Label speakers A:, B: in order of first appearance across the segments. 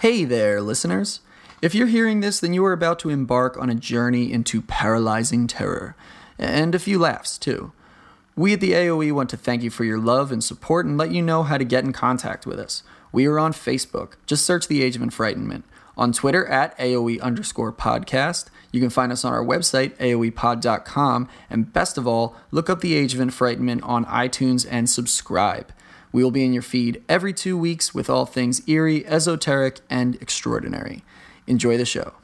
A: Hey there, listeners. If you're hearing this, then you are about to embark on a journey into paralyzing terror. And a few laughs, too. We at the AOE want to thank you for your love and support and let you know how to get in contact with us. We are on Facebook. Just search The Age of Enfrightenment. On Twitter at AOE underscore podcast. You can find us on our website, aoepod.com. And best of all, look up The Age of Enfrightenment on iTunes and subscribe. We will be in your feed every two weeks with all things eerie, esoteric, and extraordinary. Enjoy the show.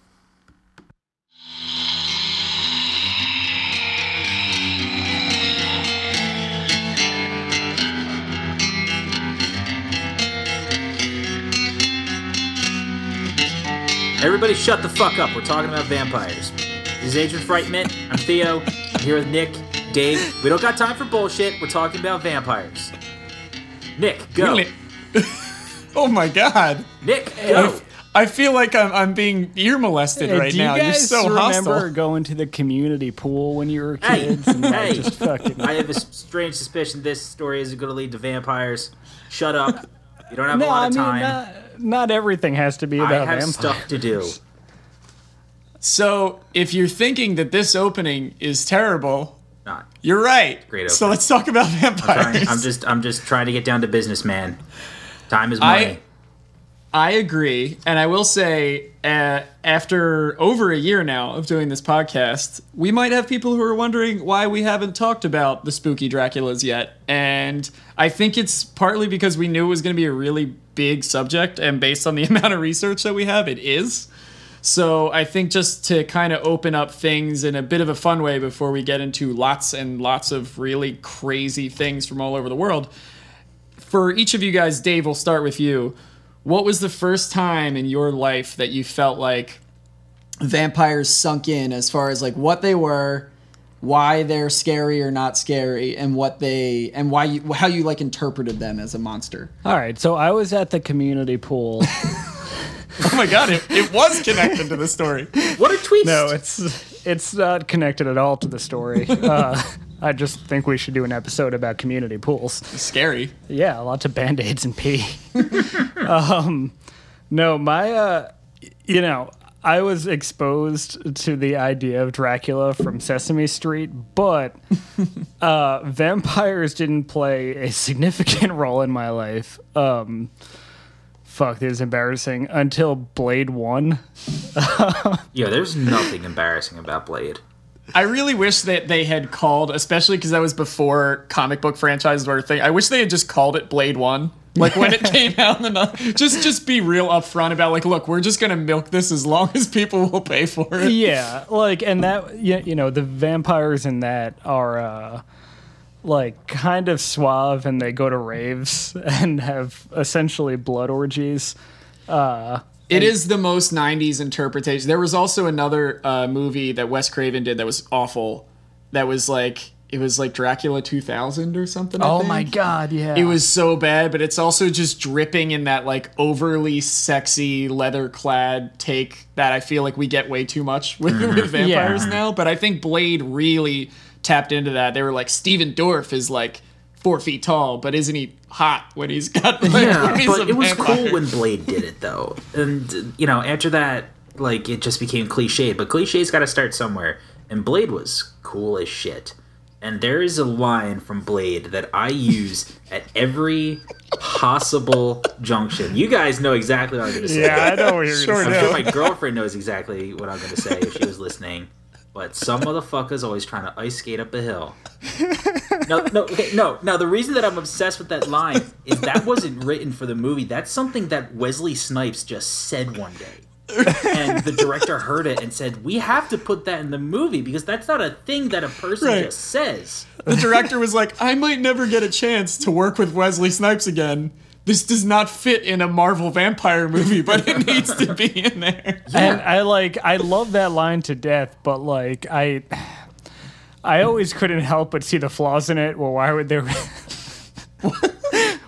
B: Everybody shut the fuck up. We're talking about vampires. This is Agent of Enfrightenment. I'm Theo. I'm here with Nick, Dave. We don't got time for bullshit. We're talking about vampires. Nick, go.
C: Really? oh my god.
B: Nick, go.
C: I feel like I'm, I'm being ear molested
D: Hey,
C: right
D: do you
C: now. You're
D: guys
C: so
D: remember
C: hostile.
D: going to the community pool when you were
B: Hey,
D: kids and like,
B: hey.
D: just fucking
B: I have a strange suspicion this story isn't going to lead to vampires. Shut up. You don't have
D: no,
B: a lot
D: I
B: of
D: mean
B: time.
D: not, not everything has to be about
B: I
D: about
B: have
D: vampires.
B: stuff to do.
C: So, if you're thinking that this opening is terrible,
B: Not.
C: you're right.
B: Great
C: So let's talk about vampires.
B: Trying, I'm just I'm just trying to get down to business, man. Time is
C: I-
B: money.
C: I agree, and I will say, uh, after over a year now of doing this podcast, we might have people who are wondering why we haven't talked about the spooky Draculas yet. And I think it's partly because we knew it was going to be a really big subject, and based on the amount of research that we have, it is. So I think just to kind of open up things in a bit of a fun way before we get into lots and lots of really crazy things from all over the world. For each of you guys, Dave, we'll start with you. What was the first time in your life that you felt like vampires sunk in as far as like what they were, why they're scary or not scary, and what they and why you how you like interpreted them as a monster?
D: All right, so I was at the community pool.
C: Oh my god, it, it was connected to the story.
B: What a tweet!
D: no, it's it's not connected at all to the story. Uh, I just think we should do an episode about community pools.
C: Scary.
D: Yeah, lots of band aids and pee. um, no, my, uh, you know, I was exposed to the idea of Dracula from Sesame Street, but uh, vampires didn't play a significant role in my life. Um, fuck, this is embarrassing. Until Blade 1.
B: yeah, there's nothing embarrassing about Blade.
C: I really wish that they had called, especially because that was before comic book franchises were a thing. I wish they had just called it Blade One, like when it came out. And just just be real upfront about like, look, we're just gonna milk this as long as people will pay for it.
D: yeah like and that you, you know the vampires in that are uh like kind of suave and they go to raves and have essentially blood orgies
C: It is the most '90s interpretation. There was also another uh, movie that Wes Craven did that was awful. That was like it was like Dracula 2000 or something. I
D: oh
C: think.
D: my god yeah
C: It was so bad, but it's also just dripping in that like overly sexy leather clad take that I feel like we get way too much with, with vampires
D: Yeah.
C: now. But I think Blade really tapped into that. They were like, Stephen Dorff is like four feet tall, but isn't he hot when he's got like,
B: Yeah,
C: when he's
B: but
C: a
B: it was
C: vampire?
B: cool when Blade did it though, and you know after that, like it just became cliche. But cliches got to start somewhere, and Blade was cool as shit. And there is a line from Blade that I use at every possible junction. You guys know exactly what I'm going to say.
D: yeah i know what you're
C: Sure
D: gonna
B: I'm sure my girlfriend knows exactly what I'm going to say if she was listening. But some motherfuckers always trying to ice skate up a hill. No, no, okay, no. Now the reason that I'm obsessed with that line is that wasn't written for the movie. That's something that Wesley Snipes just said one day, and the director heard it and said, "We have to put that in the movie because that's not a thing that a person
C: Right.
B: just says."
C: the director was like, I might never get a chance to work with Wesley Snipes again. This does not fit in a Marvel vampire movie, but it needs to be in there.
D: and i like i love that line to death but like i i always couldn't help but see the flaws in it well why would there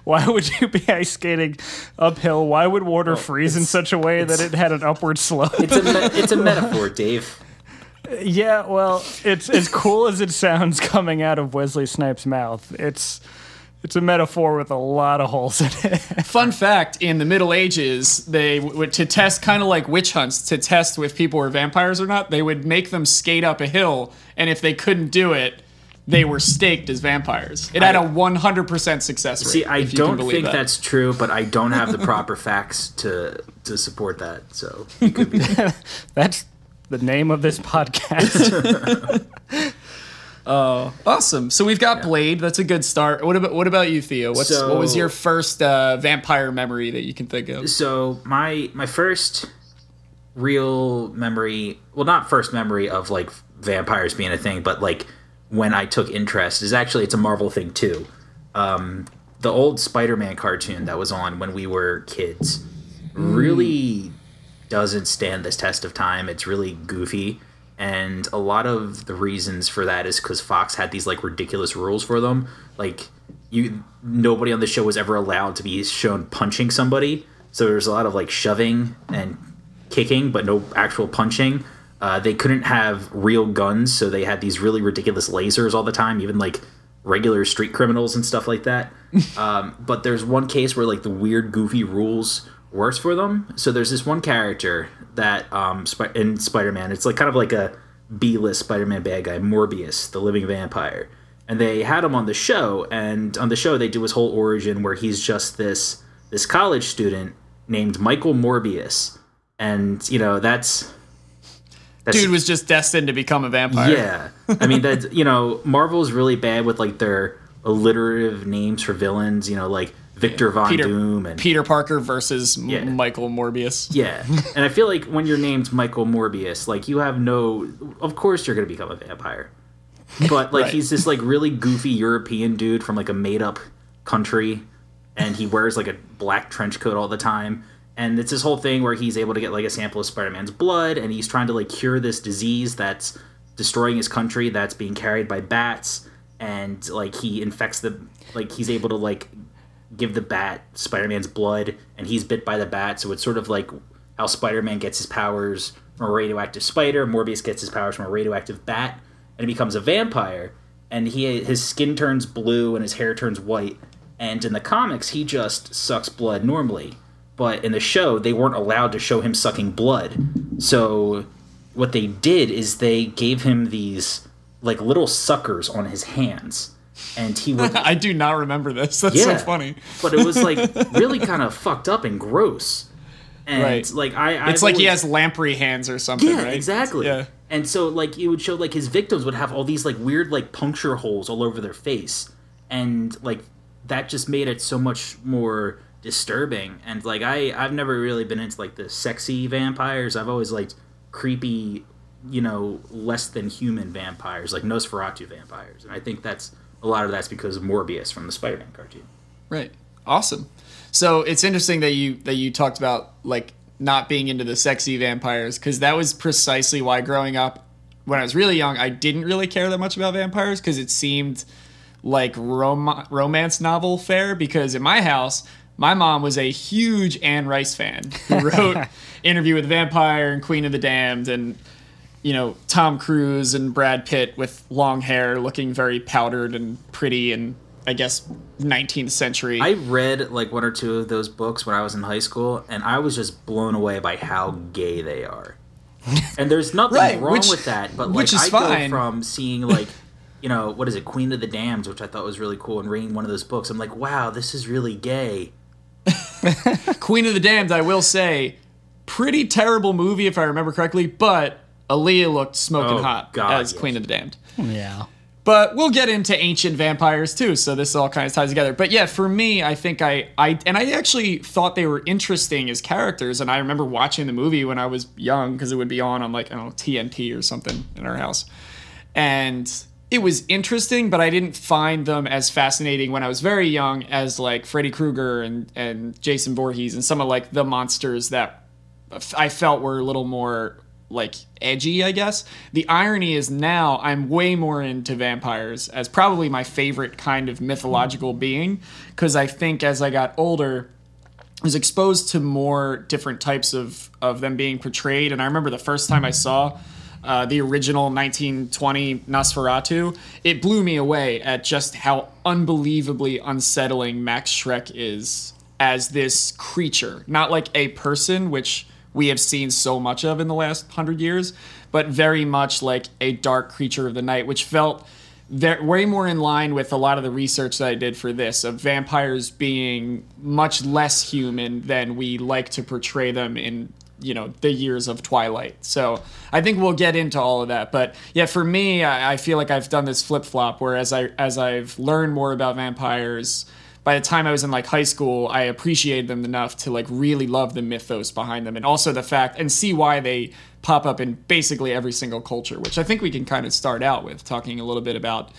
D: Why would you be ice skating uphill? Why would water freeze in such a way that it had an upward slope?
B: It's a me- it's a metaphor, Dave.
D: Yeah, well, it's as cool as it sounds coming out of Wesley Snipes' mouth. It's It's a metaphor with a lot of holes in it.
C: Fun fact: In the Middle Ages, they would to test kind of like witch hunts to test if people were vampires or not. They would make them skate up a hill, and if they couldn't do it, they were staked as vampires. It had a 100% success rate.
B: See, I
C: if
B: don't
C: believe
B: think
C: that.
B: that's true, but I don't have the proper facts to to support that. So it could be.
D: That's the name of this podcast.
C: Awesome. So we've got Blade. That's a good start. What about what about you, Theo? What's
B: So-
C: what was your first uh, vampire memory that you can think of?
B: so my my first real memory well not first memory of like vampires being a thing but like when i took interest is actually it's a marvel thing too um the old spider-man cartoon that was on when we were kids really doesn't stand this test of time it's really goofy and a lot of the reasons for that is because fox had these like ridiculous rules for them. Like you nobody on the show was ever allowed to be shown punching somebody. So there's a lot of like shoving and kicking but no actual punching. Uh, they couldn't have real guns so they had these really ridiculous lasers all the time even like regular street criminals and stuff like that. Um, but there's one case where like the weird goofy rules works for them. So there's this one character that um, in spider-man it's like kind of like a b-list spider-man bad guy morbius the living vampire. And they had him on the show and on the show they do his whole origin where he's just this this college student named michael morbius. And you know that's that's
C: Dude was just destined to become a vampire.
B: yeah. I mean that you know marvel's really bad with like their alliterative names for villains you know like victor von
C: Peter
B: doom and
C: Peter Parker versus
B: Yeah.
C: Michael Morbius.
B: yeah and i feel like when you're named michael morbius like you have no of course you're gonna become a vampire but like
C: Right.
B: he's this like really goofy european dude from like a made-up country and he wears like a black trench coat all the time and it's this whole thing where he's able to get like a sample of spider-man's blood and he's trying to like cure this disease that's destroying his country that's being carried by bats and like he infects the like he's able to like give the bat Spider-Man's blood, and he's bit by the bat. So it's sort of like how Spider-Man gets his powers from a radioactive spider. Morbius gets his powers from a radioactive bat, and he becomes a vampire. And he his skin turns blue and his hair turns white. And in the comics, he just sucks blood normally. But in the show, they weren't allowed to show him sucking blood. So what they did is they gave him these like little suckers on his hands. And he would
C: I do not remember this. That's so funny.
B: but it was like really kind of fucked up and gross. And
C: Right.
B: like I,
C: It's
B: I've
C: like he has lamprey hands or something,
B: yeah,
C: right?
B: exactly.
C: Yeah.
B: And so like it would show like his victims would have all these like weird like puncture holes all over their face, and like that just made it so much more disturbing. And like I I've never really been into like the sexy vampires. I've always liked creepy, you know, less than human vampires like Nosferatu vampires. And I think that's a lot of that's because of Morbius from the Spider-Man cartoon.
C: Right. Awesome. So it's interesting that you that you talked about like not being into the sexy vampires because that was precisely why growing up when I was really young I didn't really care that much about vampires because it seemed like rom- romance novel fare because in my house my mom was a huge Anne Rice fan who wrote Interview with the Vampire and Queen of the Damned and you know Tom Cruise and Brad Pitt with long hair looking very powdered and pretty and I guess 19th century.
B: I read like one or two of those books when I was in high school, and I was just blown away by how gay they are. And there's nothing
C: Right,
B: wrong
C: which-
B: with that, but like
C: which is
B: I
C: fine.
B: go from seeing like, you know, what is it, Queen of the Damned, which I thought was really cool, and reading one of those books, I'm like, wow, this is really gay.
C: Queen of the Damned, I will say, pretty terrible movie if I remember correctly, but Aaliyah looked smoking
B: Oh,
C: hot
B: God,
C: as
B: yes.
C: Queen of the Damned.
D: Oh, yeah.
C: But we'll get into ancient vampires too, so this all kind of ties together. But yeah, for me, I think I, I and I actually thought they were interesting as characters, and I remember watching the movie when I was young because it would be on on like I don't know TNT or something in our house, and it was interesting, but I didn't find them as fascinating when I was very young as like Freddy Krueger and and Jason Voorhees and some of like the monsters that I felt were a little more like edgy, I guess. The irony is now I'm way more into vampires as probably my favorite kind of mythological being because I think as I got older I was exposed to more different types of of them being portrayed and I remember the first time I saw uh, the original 1920 Nosferatu, it blew me away at just how unbelievably unsettling Max Schreck is as this creature. Not like a person, which we have seen so much of in the last hundred years, but very much like a dark creature of the night, which felt way more in line with a lot of the research that I did for this of vampires being much less human than we like to portray them in you know the years of twilight. So i think we'll get into all of that but yeah for me i, I feel like i've done this flip-flop where as i as i've learned more about vampires by the time i was in like high school i appreciated them enough to like really love the mythos behind them and also the fact and see why they pop up in basically every single culture which i think we can kind of start out with talking a little bit about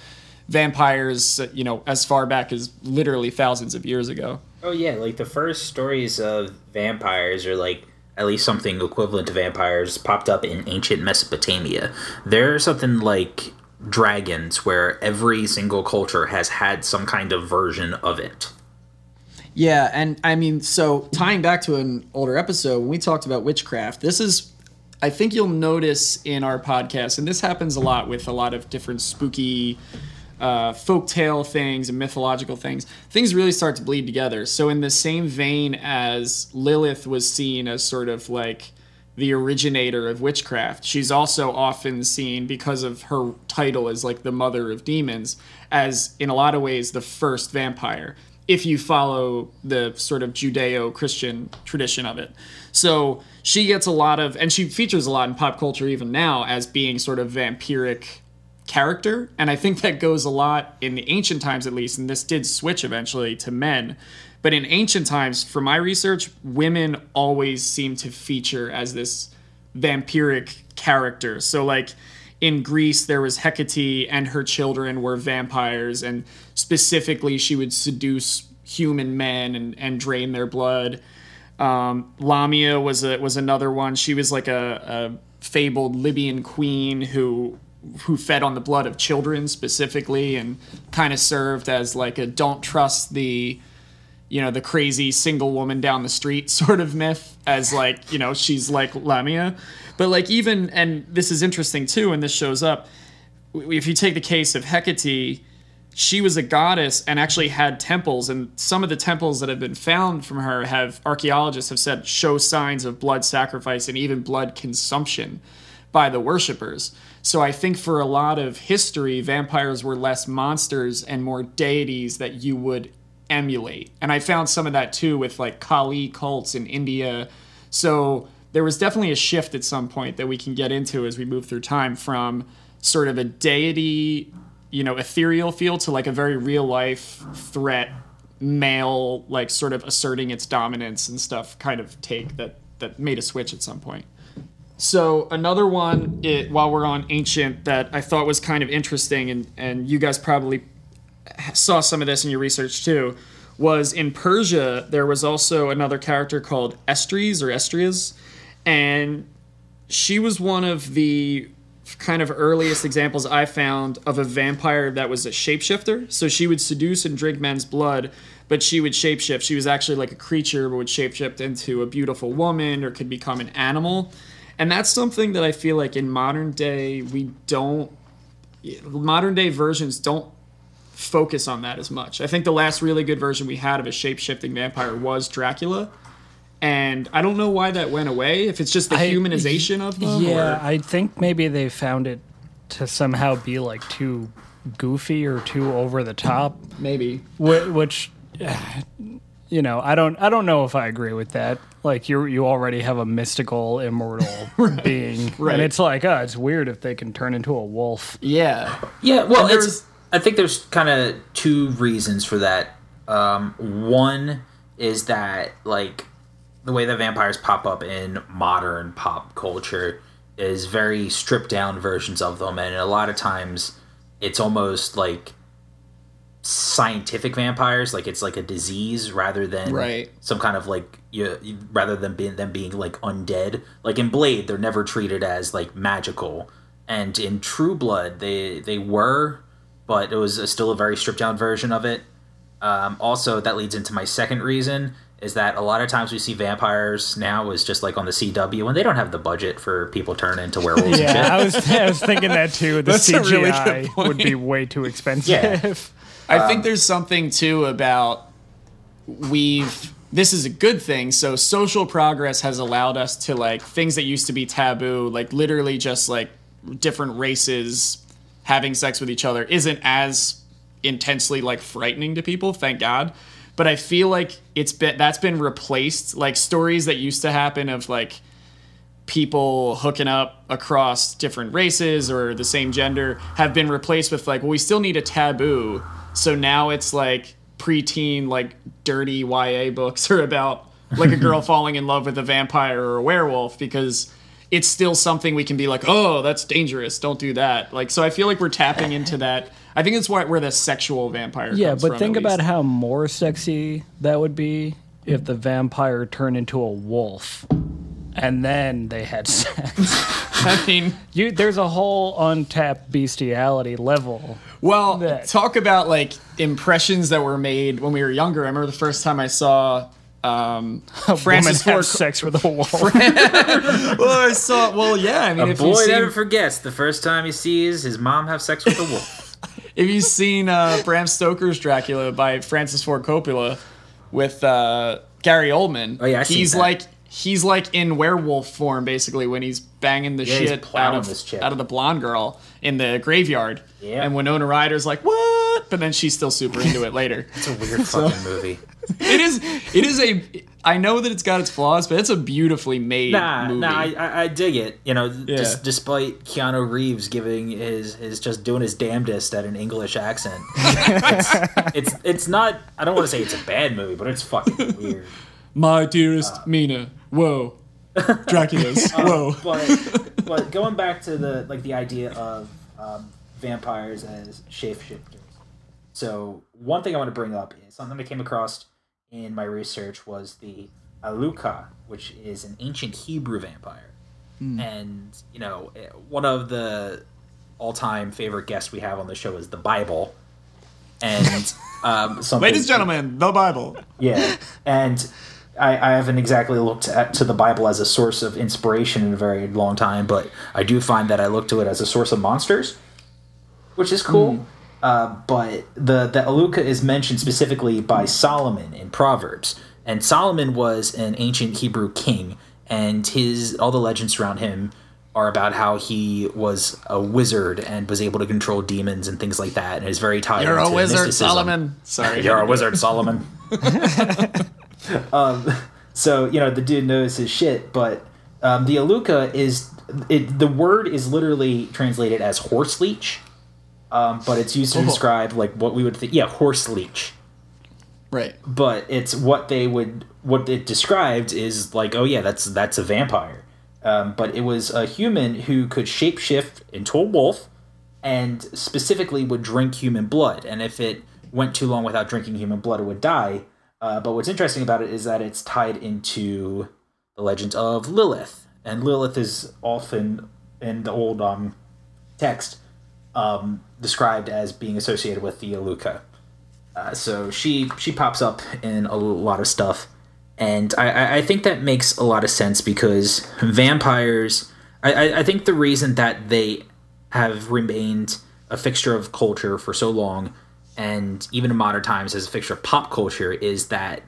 C: vampires you know as far back as literally thousands of years ago
B: Oh yeah, like the first stories of vampires or like at least something equivalent to vampires popped up in ancient Mesopotamia. There's something like dragons where every single culture has had some kind of version of it.
C: Yeah, and I mean, so tying back to an older episode, when we talked about witchcraft, this is, I think you'll notice in our podcast, and this happens a lot with a lot of different spooky uh, folktale things and mythological things, things really start to bleed together. So, in the same vein as Lilith was seen as sort of like the originator of witchcraft, she's also often seen because of her title as like the mother of demons, as in a lot of ways the first vampire if you follow the sort of Judeo Christian tradition of it. So she gets a lot of, and she features a lot in pop culture even now as being sort of vampiric character. And I think that goes a lot in the ancient times, at least, and this did switch eventually to men. But in ancient times, from my research, women always seem to feature as this vampiric character. So, like, in Greece, there was Hecate, and her children were vampires, and specifically, she would seduce human men and, and drain their blood. Um, Lamia was a, was another one. She was like a, a fabled Libyan queen who who fed on the blood of children specifically, and kind of served as like a don't trust the you know the crazy single woman down the street sort of myth as like you know she's like Lamia. But like even and this is interesting too and this shows up if you take the case of Hecate she was a goddess and actually had temples and some of the temples that have been found from her have archaeologists have said show signs of blood sacrifice and even blood consumption by the worshippers. So i think for a lot of history vampires were less monsters and more deities that you would emulate. And I found some of that too with like Kali cults in India. So there was definitely a shift at some point that we can get into as we move through time from sort of a deity, you know, ethereal feel to like a very real life threat male like sort of asserting its dominance and stuff kind of take that that made a switch at some point. So another one it, while we're on ancient that I thought was kind of interesting and and you guys probably saw some of this in your research too was in Persia there was also another character called Estries or Estrias and she was one of the kind of earliest examples I found of a vampire that was a shapeshifter. So she would seduce and drink men's blood but she would shapeshift. She was actually like a creature but would shapeshift into a beautiful woman or could become an animal. And that's something that I feel like in modern day we don't modern day versions don't focus on that as much. I think the last really good version we had of a shape shifting vampire was Dracula. And I don't know why that went away. If it's just the
D: I-
C: humanization of them.
D: Yeah,
C: or-
D: I think maybe they found it to somehow be like too goofy or too over the top,
C: maybe.
D: whi- which you know, I don't I don't know if I agree with that. Like you you already have a mystical immortal being,
C: Right.
D: and it's like, oh, it's weird if they can turn into a wolf.
C: Yeah.
B: Yeah, well,
C: And
B: it's. I think there's kind of two reasons for that. Um, one is that like the way that vampires pop up in modern pop culture is very stripped down versions of them, and a lot of times it's almost like scientific vampires like it's like a disease rather than
C: Right.
B: some kind of like you, rather than being them being like undead like in blade they're never treated as like magical and in true blood they they were but it was a, still a very stripped down version of it um, also that leads into my second reason is that a lot of times we see vampires now is just like on the CW when they don't have the budget for people turning into werewolves and shit.
D: Yeah, I was I was thinking that too. The
C: That's a really good
D: CGI
C: point.
D: would be way too expensive.
B: Yeah.
C: I
B: Um,
C: think there's something too about we've this is a good thing. So social progress has allowed us to like things that used to be taboo, like literally just like different races having sex with each other isn't as intensely like frightening to people, thank God. But I feel like it's been that's been replaced like stories that used to happen of like people hooking up across different races or the same gender have been replaced with like well we still need a taboo so now it's like preteen like dirty YA books are about like a girl falling in love with a vampire or a werewolf because it's still something we can be like oh that's dangerous don't do that like so I feel like we're tapping into that I think it's why where the sexual vampire
D: Yeah, but
C: from,
D: think about how more sexy that would be if the vampire turned into a wolf and then they had sex.
C: I mean
D: you there's a whole untapped bestiality level.
C: Well,
D: that.
C: talk about like impressions that were made when we were younger. I remember the first time I saw um,
D: A
C: Francis
D: woman
C: Ford.
D: have sex with a wolf.
C: well, I saw. Well, yeah. I mean,
B: A
C: if
B: boy
C: you've seen,
B: never forgets the first time he sees his mom have sex with a wolf.
C: if you've seen uh, Bram Stoker's Dracula by Francis Ford Coppola with uh, Gary Oldman,
B: Oh, yeah, I've
C: he's like he's like in werewolf form basically when he's banging the
B: Yeah,
C: shit out of out of the blonde girl in the graveyard.
B: Yeah.
C: And Winona Ryder's like, "What?" But then she's still super into it later.
B: It's a weird fucking movie.
C: it is it is a I know that it's got its flaws, but it's a beautifully made
B: Nah,
C: movie.
B: nah, I, I, I dig it. You know,
C: Yeah.
B: just despite Keanu Reeves giving his his just doing his damnedest at an English accent, it's, it's it's not. I don't want to say it's a bad movie, but it's fucking weird.
C: My dearest uh, Mina. Whoa. Dracula's. Whoa.
B: But but going back to the like the idea of um, vampires as shapeshifters. So one thing I want to bring up is something I came across in my research was the Aluka, which is an ancient Hebrew vampire. And you know, eh, one of the all-time favorite guests we have on the show is the Bible. And um,
C: Ladies and gentlemen, the Bible.
B: yeah, and I, I haven't exactly looked at to the Bible as a source of inspiration in a very long time, but I do find that I look to it as a source of monsters, which is cool. Uh, but the the Aluka is mentioned specifically by Solomon in Proverbs, and Solomon was an ancient Hebrew king, and his all the legends around him are about how he was a wizard and was able to control demons and things like that, and is very tied.
C: You're a wizard,
B: mysticism.
C: Solomon. Sorry.
B: You're a wizard, Solomon. um, so you know the dude knows his shit, but um, the Aluka is it. The word is literally translated as horse leech, um, but it's used to describe like what we would think. Yeah, horse leech.
C: Right.
B: But it's what they would what it described is like oh yeah that's that's a vampire. Um, but it was a human who could shapeshift into a wolf, and specifically would drink human blood. And if it went too long without drinking human blood, it would die. Uh, but what's interesting about it is that it's tied into the legend of Lilith, and Lilith is often in the old um, text um, described as being associated with the Aluka. Uh, so she she pops up in a lot of stuff, and I- I, think that makes a lot of sense because vampires. I, I think the reason that they have remained a fixture of culture for so long, and even in modern times as a fixture of pop culture, is that,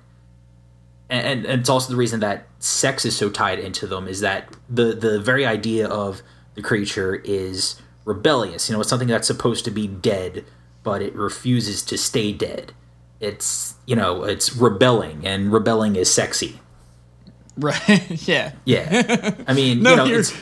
B: and, and it's also the reason that sex is so tied into them is that the the very idea of the creature is rebellious. You know, it's something that's supposed to be dead, but it refuses to stay dead. It's you know, it's rebelling, and rebelling is sexy.
C: Right. yeah.
B: Yeah, I mean,
C: No,
B: you know, it's,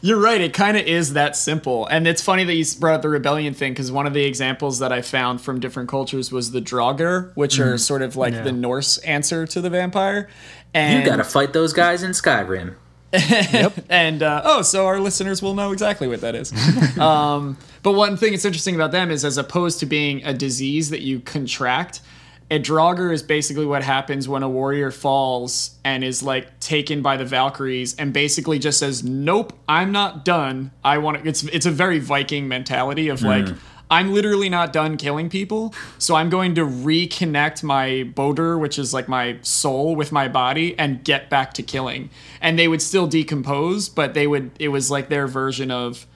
C: you're right. It kind of is that simple. And it's funny that you brought up the rebellion thing because one of the examples that I found from different cultures was the Draugr, which are sort of like the Norse answer to the vampire. And
B: you gotta fight those guys in Skyrim. Yep.
C: And uh, oh, so our listeners will know exactly what that is. um, but one thing that's interesting about them is, as opposed to being a disease that you contract, a Draugr is basically what happens when a warrior falls and is like taken by the Valkyries, and basically just says, "Nope, I'm not done. I want to." It's it's a very Viking mentality of like. Hmm. I'm literally not done killing people, so I'm going to reconnect my boder, which is like my soul, with my body and get back to killing. And they would still decompose, but they would. It was like their version of,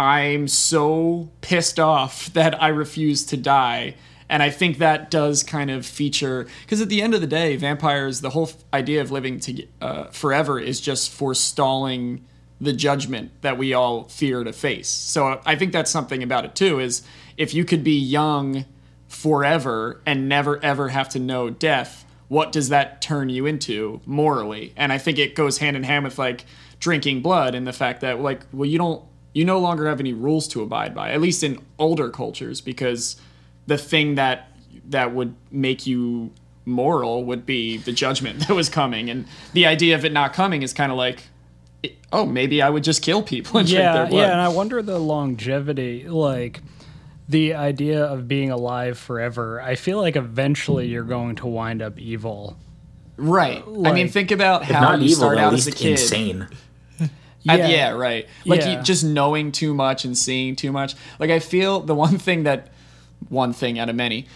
C: I'm so pissed off that I refuse to die. And I think that does kind of feature because at the end of the day, vampires, the whole idea of living to uh, forever is just forestalling the judgment that we all fear to face. So I think that's something about it too is if you could be young forever and never ever have to know death, what does that turn you into morally? And I think it goes hand in hand with like drinking blood and the fact that like well you don't you no longer have any rules to abide by, at least in older cultures because the thing that that would make you moral would be the judgment that was coming and the idea of it not coming is kind of like oh, maybe I would just kill people and drink
D: yeah,
C: their blood.
D: yeah, and I wonder the longevity, like the idea of being alive forever. I feel like eventually you're going to wind up evil.
C: right. I mean, think about how you
B: evil,
C: start out as a
B: least
C: kid.
B: insane.
C: Uh,
D: Yeah.
C: yeah, right. Like
D: Yeah.
C: You, just knowing too much and seeing too much. Like I feel the one thing that one thing out of many.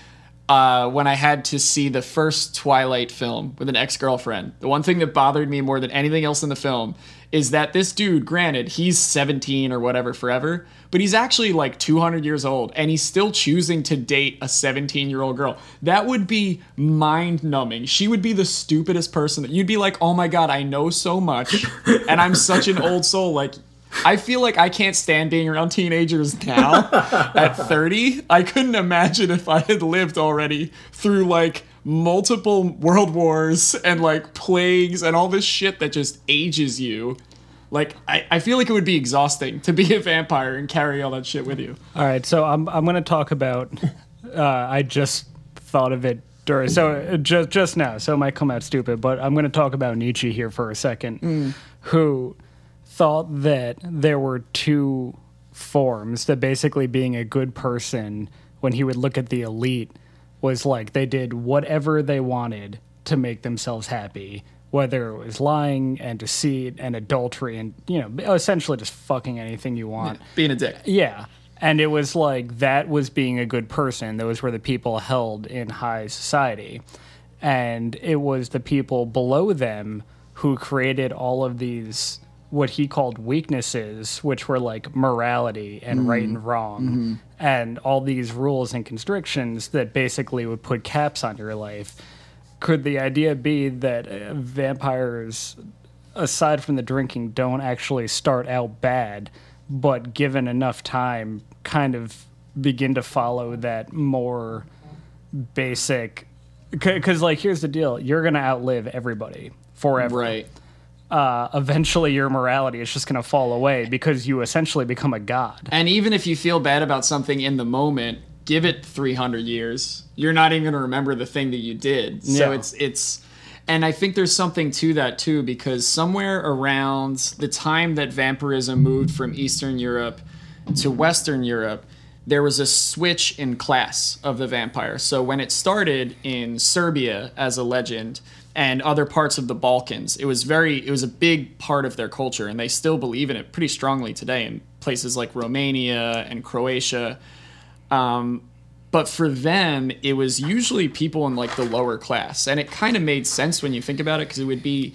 C: Uh, when I had to see the first Twilight film with an ex girlfriend, the one thing that bothered me more than anything else in the film is that this dude, granted, he's 17 or whatever forever, but he's actually like 200 years old and he's still choosing to date a 17 year old girl. That would be mind numbing. She would be the stupidest person that you'd be like, oh my God, I know so much and I'm such an old soul. Like, I feel like I can't stand being around teenagers now at 30. I couldn't imagine if I had lived already through like multiple world wars and like plagues and all this shit that just ages you. Like, I, I feel like it would be exhausting to be a vampire and carry all that shit with you.
D: All right, so I'm I'm going to talk about. Uh, I just thought of it during so uh, just just now, so it might come out stupid, but I'm going to talk about Nietzsche here for a second, who thought that there were two forms that basically being a good person when he would look at the elite was like they did whatever they wanted to make themselves happy whether it was lying and deceit and adultery and you know essentially just fucking anything you want
C: Being a dick.
D: yeah. And it was like that was being a good person. Those were the people held in high society. And it was the people below them who created all of these, what he called weaknesses, which were like morality and right and wrong, and all these rules and constrictions that basically would put caps on your life. Could the idea be that uh, vampires aside from the drinking, don't actually start out bad, but given enough time, kind of begin to follow that more basic. Because, like, here's the deal you're going to outlive everybody forever.
C: Right.
D: Uh, eventually, your morality is just going to fall away because you essentially become a god.
C: And even if you feel bad about something in the moment, give it 300 years. You're not even going to remember the thing that you did. So
D: Yeah.
C: it's it's and I think there's something to that too because somewhere around the time that vampirism moved from Eastern Europe to Western Europe, there was a switch in class of the vampire. So when it started in Serbia as a legend and other parts of the Balkans, it was very it was a big part of their culture and they still believe in it pretty strongly today in places like Romania and Croatia. Um, but for them, it was usually people in like the lower class, and it kind of made sense when you think about it because it would be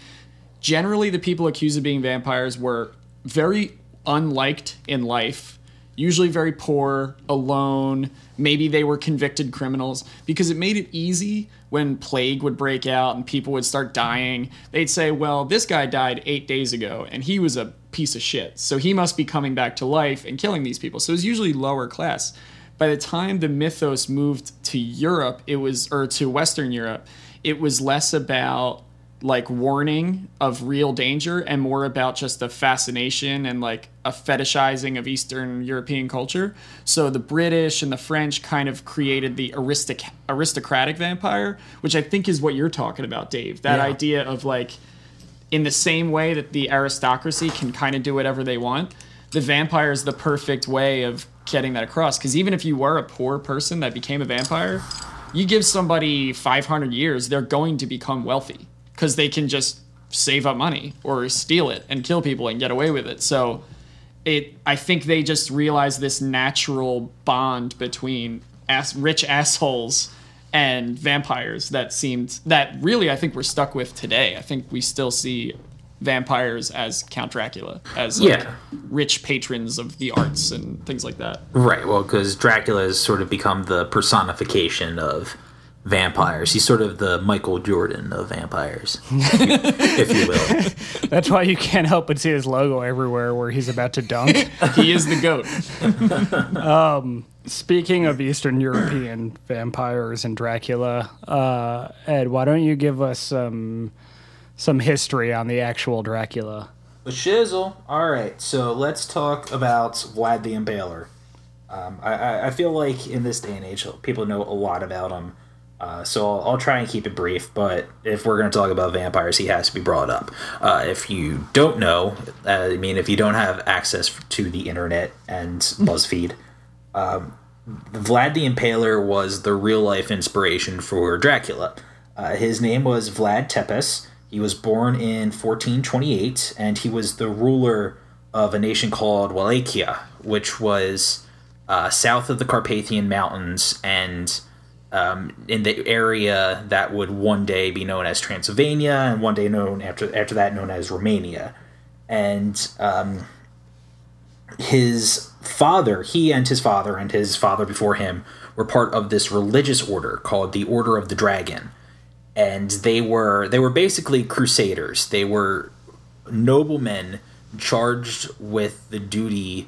C: generally the people accused of being vampires were very unliked in life, usually very poor, alone. Maybe they were convicted criminals because it made it easy when plague would break out and people would start dying. They'd say, well, this guy died eight days ago and he was a piece of shit. So he must be coming back to life and killing these people. So it was usually lower class. By the time the mythos moved to Europe, it was, or to Western Europe, it was less about like warning of real danger and more about just the fascination and like a fetishizing of Eastern European culture. So the British and the French kind of created the aristic- aristocratic vampire, which I think is what you're talking about, Dave. That
D: Yeah.
C: idea of like, in the same way that the aristocracy can kind of do whatever they want, the vampire is the perfect way of getting that across. Because even if you were a poor person that became a vampire, you give somebody 500 years, they're going to become wealthy because they can just save up money or steal it and kill people and get away with it. So it I think they just realize this natural bond between ass, rich assholes and vampires that seemed that really I think we're stuck with today. I think we still see vampires as Count Dracula, as like,
B: Yeah.
C: rich patrons of the arts and things like that.
B: Right. Well, because Dracula has sort of become the personification of vampires. He's sort of the Michael Jordan of vampires, if you will.
D: That's why you can't help but see his logo everywhere where he's about to dunk.
C: He is the goat.
D: Speaking of Eastern European vampires and Dracula, uh, Ed, why don't you give us some some history on the actual Dracula?
B: The shizzle. All right, so let's talk about Vlad the Impaler. Um, I, I, I feel like in this day and age, people know a lot about him. Uh, so I'll, I'll try and keep it brief, but if we're going to talk about vampires, he has to be brought up. Uh, if you don't know, uh, I mean, if you don't have access to the internet and BuzzFeed, um, Vlad the Impaler was the real life inspiration for Dracula. Uh, his name was Vlad Tepes. He was born in 1428, and he was the ruler of a nation called Wallachia, which was uh, south of the Carpathian Mountains and um, in the area that would one day be known as Transylvania, and one day known after after that known as Romania. And um, his father, he and his father and his father before him were part of this religious order called the Order of the Dragon. And they were they were basically crusaders. They were noblemen charged with the duty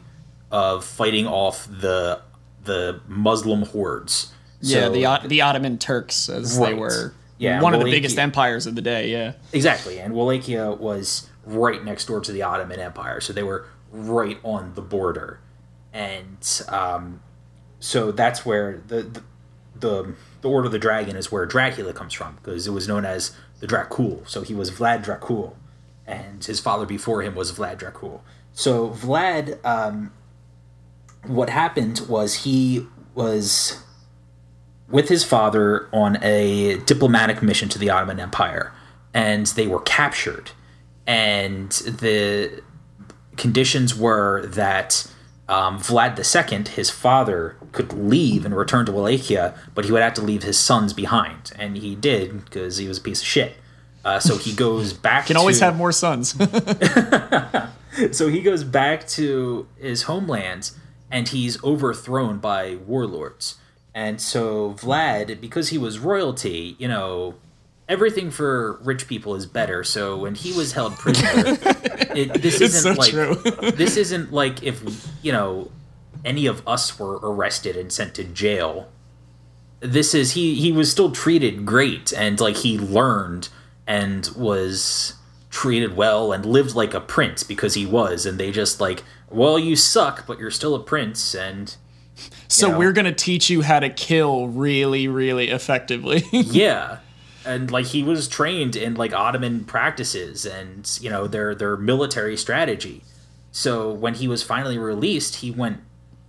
B: of fighting off the the Muslim hordes.
C: Yeah,
B: So-
C: the the Ottoman Turks, as they were
B: Yeah,
C: one of the biggest empires of the day. Yeah,
B: Exactly, and Wallachia was right next door to the Ottoman Empire, so they were right on the border, and um, so that's where the, the the the Order of the Dragon is where Dracula comes from because it was known as the Dracul. So he was Vlad Dracul, and his father before him was Vlad Dracul. So Vlad, um, what happened was he was with his father on a diplomatic mission to the Ottoman Empire, and they were captured. And the conditions were that um, Vlad II, his father, could leave and return to Wallachia, but he would have to leave his sons behind, and he did because he was a piece of shit. Uh, so he goes back.
C: can always have more sons.
B: so he goes back to his homeland and he's overthrown by warlords. And so Vlad, because he was royalty, you know, everything for rich people is better. So when he was held prisoner, it, this
C: It's
B: isn't
C: so
B: like
C: true.
B: this isn't like if you know any of us were arrested and sent to jail. This is he he was still treated great and like he learned and was treated well and lived like a prince because he was and they just like well you suck but you're still a prince and
C: so
B: know.
C: we're gonna teach you how to kill really, really effectively.
B: yeah and like he was trained in like ottoman practices and you know their their military strategy so when he was finally released he went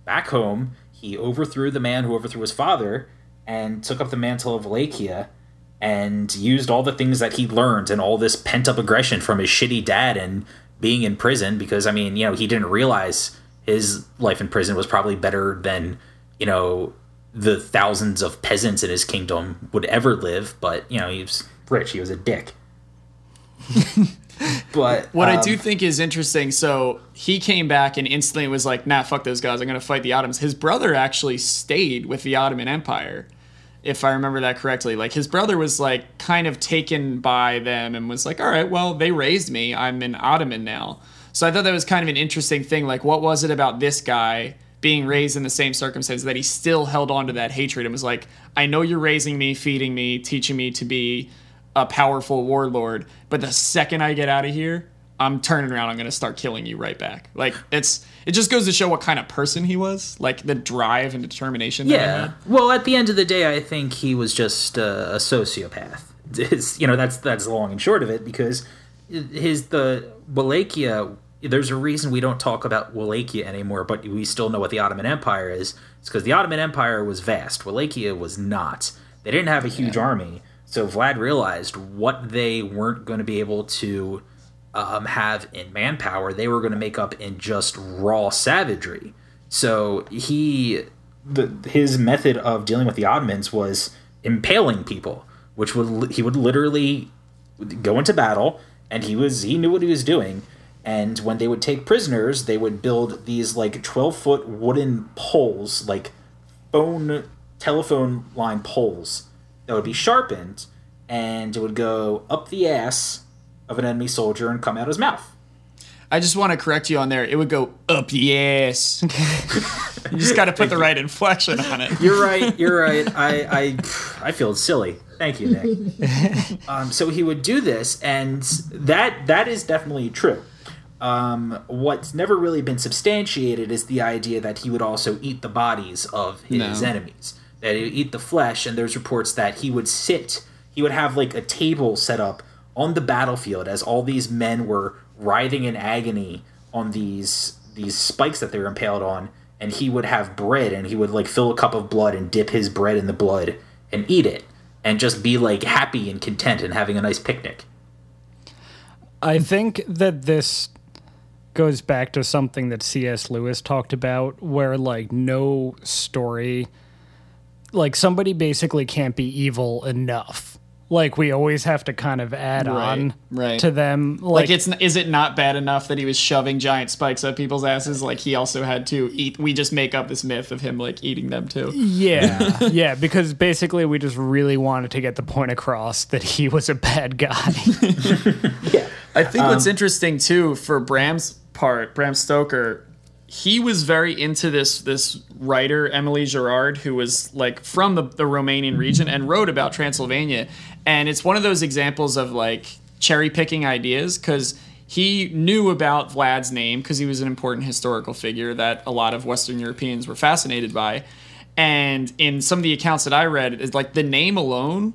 B: back home he overthrew the man who overthrew his father and took up the mantle of wallachia and used all the things that he learned and all this pent up aggression from his shitty dad and being in prison because i mean you know he didn't realize his life in prison was probably better than you know the thousands of peasants in his kingdom would ever live but you know he was rich he was a dick but
C: What I
B: um,
C: do think is interesting, so he came back and instantly was like, nah, fuck those guys, I'm gonna fight the Ottomans. His brother actually stayed with the Ottoman Empire, if I remember that correctly. Like his brother was like kind of taken by them and was like, all right, well, they raised me, I'm an Ottoman now. So I thought that was kind of an interesting thing. Like, what was it about this guy being raised in the same circumstances that he still held on to that hatred and was like, I know you're raising me, feeding me, teaching me to be a powerful warlord, but the second I get out of here, I'm turning around. I'm going to start killing you right back. Like it's it just goes to show what kind of person he was, like the drive and determination. that
B: Yeah.
C: had.
B: Well, at the end of the day, I think he was just uh, a sociopath. It's, you know, that's that's long and short of it because his the Wallachia. There's a reason we don't talk about Wallachia anymore, but we still know what the Ottoman Empire is. It's because the Ottoman Empire was vast. Wallachia was not. They didn't have a huge army, so Vlad realized what they weren't going to be able to um, have in manpower, they were going to make up in just raw savagery. So he, the, his method of dealing with the Ottomans was impaling people, which would he would literally go into battle, and he was he knew what he was doing. And when they would take prisoners, they would build these like twelve foot wooden poles, like phone telephone line poles that would be sharpened, and it would go up the ass of an enemy soldier and come out his mouth.
C: I just want to correct you on there. It would go up the ass. you just got to put the right inflection on it.
B: You're right. You're right. I I, I feel silly. Thank you, Nick. um, so he would do this, and that that is definitely true. Um, what's never really been substantiated is the idea that he would also eat the bodies of his
C: No.
B: enemies. That he would eat the flesh, and there's reports that he would sit. He would have like a table set up on the battlefield as all these men were writhing in agony on these these spikes that they were impaled on, and he would have bread, and he would like fill a cup of blood and dip his bread in the blood and eat it, and just be like happy and content and having a nice picnic.
D: I think that this goes back to something that C.S. Lewis talked about, where like no story, like somebody basically can't be evil enough. Like we always have to kind of add
C: Right,
D: on
C: right.
D: to them.
C: Like,
D: Like,
C: it's is it not bad enough that he was shoving giant spikes up people's asses? Like he also had to eat. We just make up this myth of him like eating them too.
D: yeah, yeah, because basically we just really wanted to get the point across that he was a bad guy.
B: Yeah.
C: I think what's um, interesting too for Bram's part, Bram Stoker, he was very into this this writer Emily Gerard, who was like from the, the Romanian region and wrote about Transylvania, and it's one of those examples of like cherry picking ideas because he knew about Vlad's name because he was an important historical figure that a lot of Western Europeans were fascinated by, and in some of the accounts that I read, it's like the name alone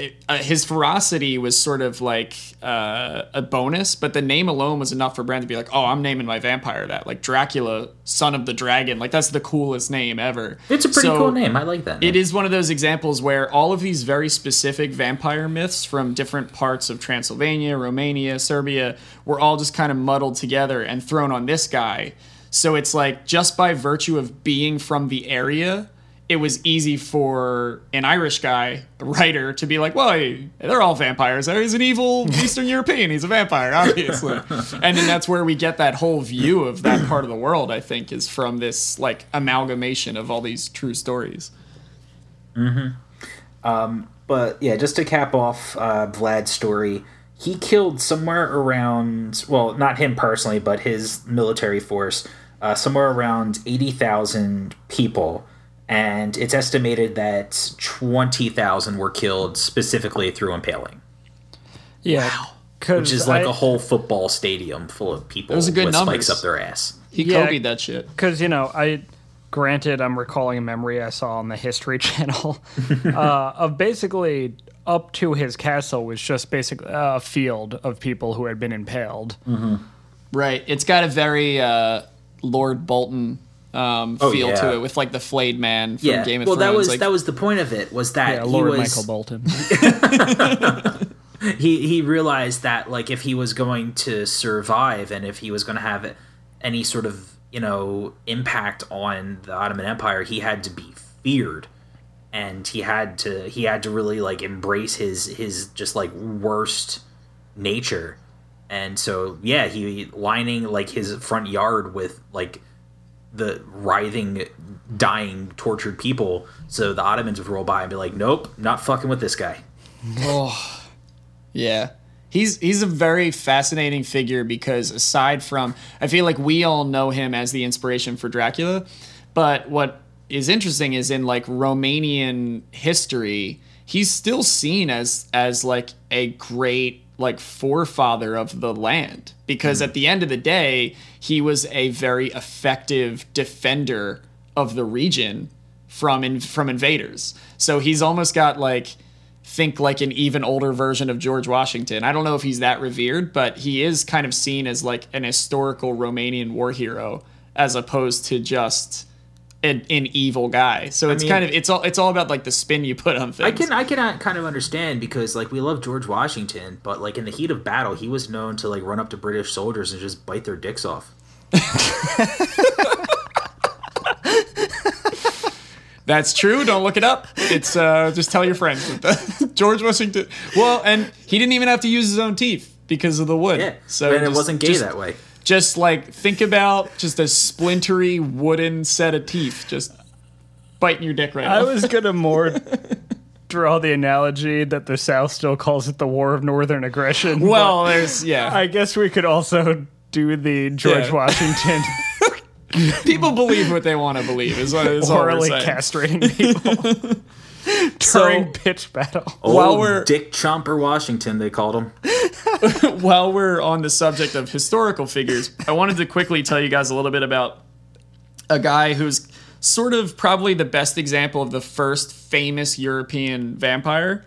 C: it, uh, his ferocity was sort of like uh, a bonus, but the name alone was enough for Bram to be like, "Oh, I'm naming my vampire that." Like Dracula, son of the dragon. Like that's the coolest name ever.
B: It's a pretty
C: So,
B: cool name. I like that.
C: It
B: name.
C: is one of those examples where all of these very specific vampire myths from different parts of Transylvania, Romania, Serbia were all just kind of muddled together and thrown on this guy. So it's like just by virtue of being from the area, it was easy for an Irish guy, a writer, to be like, well, hey, they're all vampires. He's an evil Eastern European. He's a vampire, obviously. and then that's where we get that whole view of that part of the world, I think, is from this like amalgamation of all these true stories. Hmm.
B: But yeah, just to cap off uh, Vlad's story, he killed somewhere around, well, not him personally, but his military force, uh, somewhere around 80,000 people. And it's estimated that 20,000 were killed specifically through impaling,
D: yeah,
B: which is like a whole football stadium full of people
C: Those are good
B: with
C: numbers.
B: spikes up their ass.
C: He
D: Yeah.
C: Kobe'd that shit.
D: because you know I granted I'm recalling a memory I saw on the History Channel uh, of basically up to his castle was just basically a field of people who had been impaled.
C: Right. It's got a very uh, Lord Bolton um,
B: Oh,
C: feel
B: yeah.
C: to it with like the flayed man from
B: Yeah,
C: Game of
B: well,
C: Thrones.
B: Well, that was
C: like,
B: that was the point of it was that
D: Yeah,
B: he
D: Lord
B: was
D: Michael Bolton.
B: he he realized that like if he was going to survive and if he was going to have any sort of you know impact on the Ottoman Empire, he had to be feared, and he had to he had to really like embrace his his just like worst nature, and so yeah, he lining like his front yard with like the writhing, dying, tortured people, so the Ottomans would roll by and be like, "Nope, not fucking with this guy."
C: Yeah. He's he's a very fascinating figure because aside from I feel like we all know him as the inspiration for Dracula, but what is interesting is in like Romanian history, he's still seen as as like a great like forefather of the land because mm-hmm. at the end of the day, he was a very effective defender of the region from in, from invaders. So he's almost got like think like an even older version of George Washington. I don't know if he's that revered, but he is kind of seen as like an historical Romanian war hero as opposed to just an, an evil guy. So it's
B: mean-
C: kind of it's all it's all about like the spin you put on things.
B: I can I can uh, kind of understand because like we love George Washington, but like in the heat of battle, he was known to like run up to British soldiers and just bite their dicks off.
C: That's true. Don't look it up. It's uh, just tell your friends. George Washington. Well, and he didn't even have to use his own teeth because of the wood.
B: Yeah,
C: So
B: and it wasn't gay
C: just-
B: that way.
C: Just like think about just a splintery wooden set of teeth, just biting your dick right now.
D: I
C: off.
D: was gonna more draw the analogy that the South still calls it the War of Northern Aggression.
C: well, there's yeah.
D: I guess we could also do the George
C: Yeah.
D: Washington
C: People believe what they want to believe. Is, what- is all we're
D: orally
C: saying.
D: castrating people
C: So-
D: during pitch battle.
C: While we're-
B: Dick Chomper Washington, they called him.
C: while we're on the subject of historical figures, I wanted to quickly tell you guys a little bit about a guy who's sort of probably the best example of the first famous European vampire.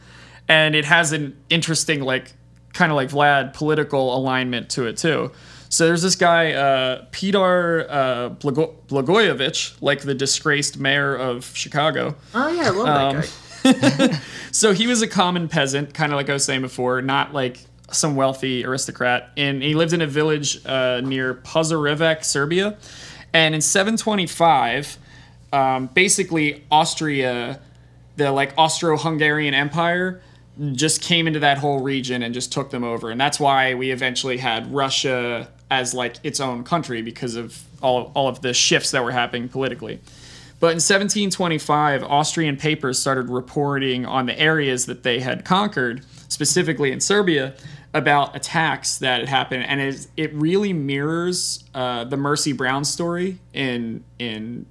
C: And it has an interesting, like, kind of like Vlad, political alignment to it, too. So there's this guy, uh, Peter uh, Blago- Blagojevich, like the disgraced mayor of Chicago.
B: Oh yeah, I love
C: Um,
B: that guy.
C: So he was a common peasant, kind of like I was saying before, not like some wealthy aristocrat. And he lived in a village uh, near Pozarevac, Serbia. And in 725, um, basically Austria, the like Austro-Hungarian Empire, just came into that whole region and just took them over. And that's why we eventually had Russia as like its own country because of all, all of the shifts that were happening politically. But in 1725, Austrian papers started reporting on the areas that they had conquered, specifically in Serbia, about attacks that had happened, and it, it really mirrors uh, the Mercy Brown story in in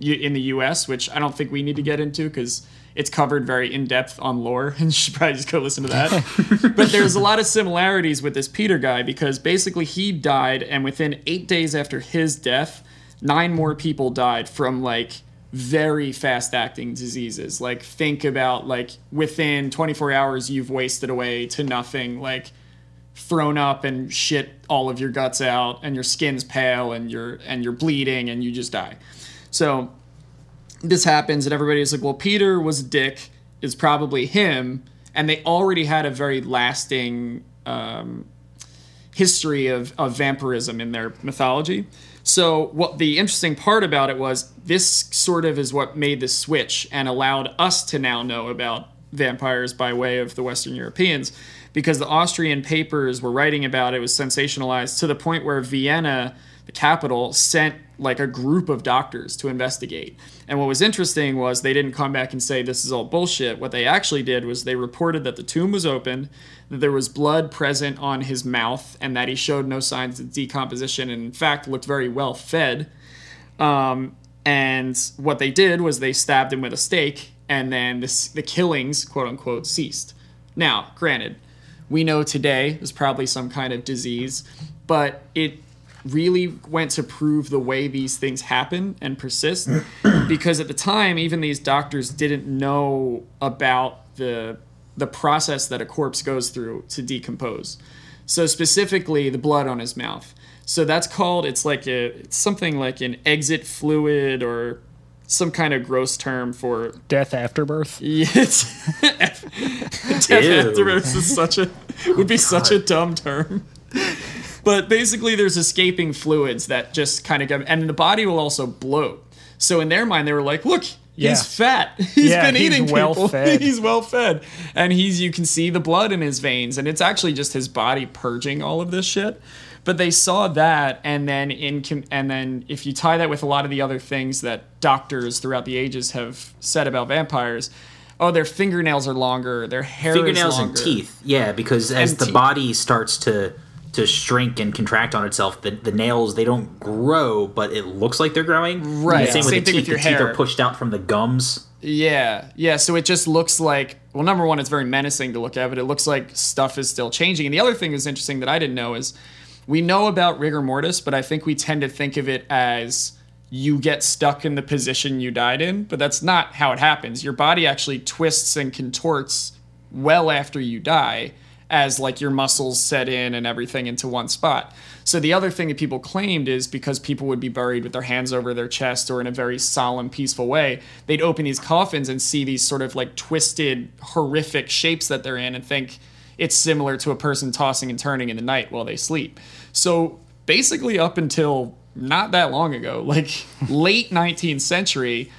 C: in the U.S., which I don't think we need to get into because it's covered very in depth on lore, and you should probably just go listen to that. but there's a lot of similarities with this Peter guy because basically he died, and within eight days after his death, nine more people died from like very fast acting diseases. Like think about like within 24 hours you've wasted away to nothing. Like thrown up and shit all of your guts out and your skin's pale and you're and you're bleeding and you just die. So this happens and everybody's like, well, Peter was a dick. is probably him. And they already had a very lasting um, history of, of vampirism in their mythology. So what the interesting part about it was this sort of is what made the switch and allowed us to now know about vampires by way of the Western Europeans because the Austrian papers were writing about it, it was sensationalized to the point where Vienna, the capital, sent like a group of doctors to investigate. And what was interesting was they didn't come back and say this is all bullshit. What they actually did was they reported that the tomb was open, that there was blood present on his mouth, and that he showed no signs of decomposition and in fact looked very well fed. Um, and what they did was they stabbed him with a stake, and then this, the killings, quote unquote, ceased. Now, granted, we know today there's probably some kind of disease, but it really went to prove the way these things happen and persist because at the time even these doctors didn't know about the the process that a corpse goes through to decompose so specifically the blood on his mouth so that's called it's like a it's something like an exit fluid or some kind of gross term for
D: Death afterbirth.
C: yeah, it's death
B: Ew.
C: afterwards is such a would be such a oh dumb term. But basically, there's escaping fluids that just kind of go, and the body will also bloat. So in their mind, they were like, "Look,
D: Yeah.
C: he's fat. He's
D: Yeah,
C: been
D: he's
C: eating
D: well
C: people.
D: fed."
C: he's well fed, and he's you can see the blood in his veins, and it's actually just his body purging all of this shit." But they saw that, and then in and then if you tie that with a lot of the other things that doctors throughout the ages have said about vampires, oh, their fingernails are longer, their hair
B: Fingernails
C: is
B: and teeth. Yeah, because as
C: And
B: the
C: teeth.
B: body starts to to shrink and contract on itself, the, the nails they don't grow, but it looks like they're growing.
C: Right.
B: And Same,
C: Same
B: with the
C: with
B: teeth.
C: your
B: the teeth are pushed out from the gums.
C: Yeah, yeah. So it just looks like well, number one, it's very menacing to look at, but it looks like stuff is still changing. And the other thing that's interesting that I didn't know is we know about rigor mortis, but I think we tend to think of it as you get stuck in the position you died in, but that's not how it happens. Your body actually twists and contorts well after you die, as like your muscles set in and everything into one spot. So the other thing that people claimed is because people would be buried with their hands over their chest or in a very solemn, peaceful way, they'd open these coffins and see these sort of like twisted, horrific shapes that they're in and think it's similar to a person tossing and turning in the night while they sleep. So basically, up until not that long ago, like late 19th century,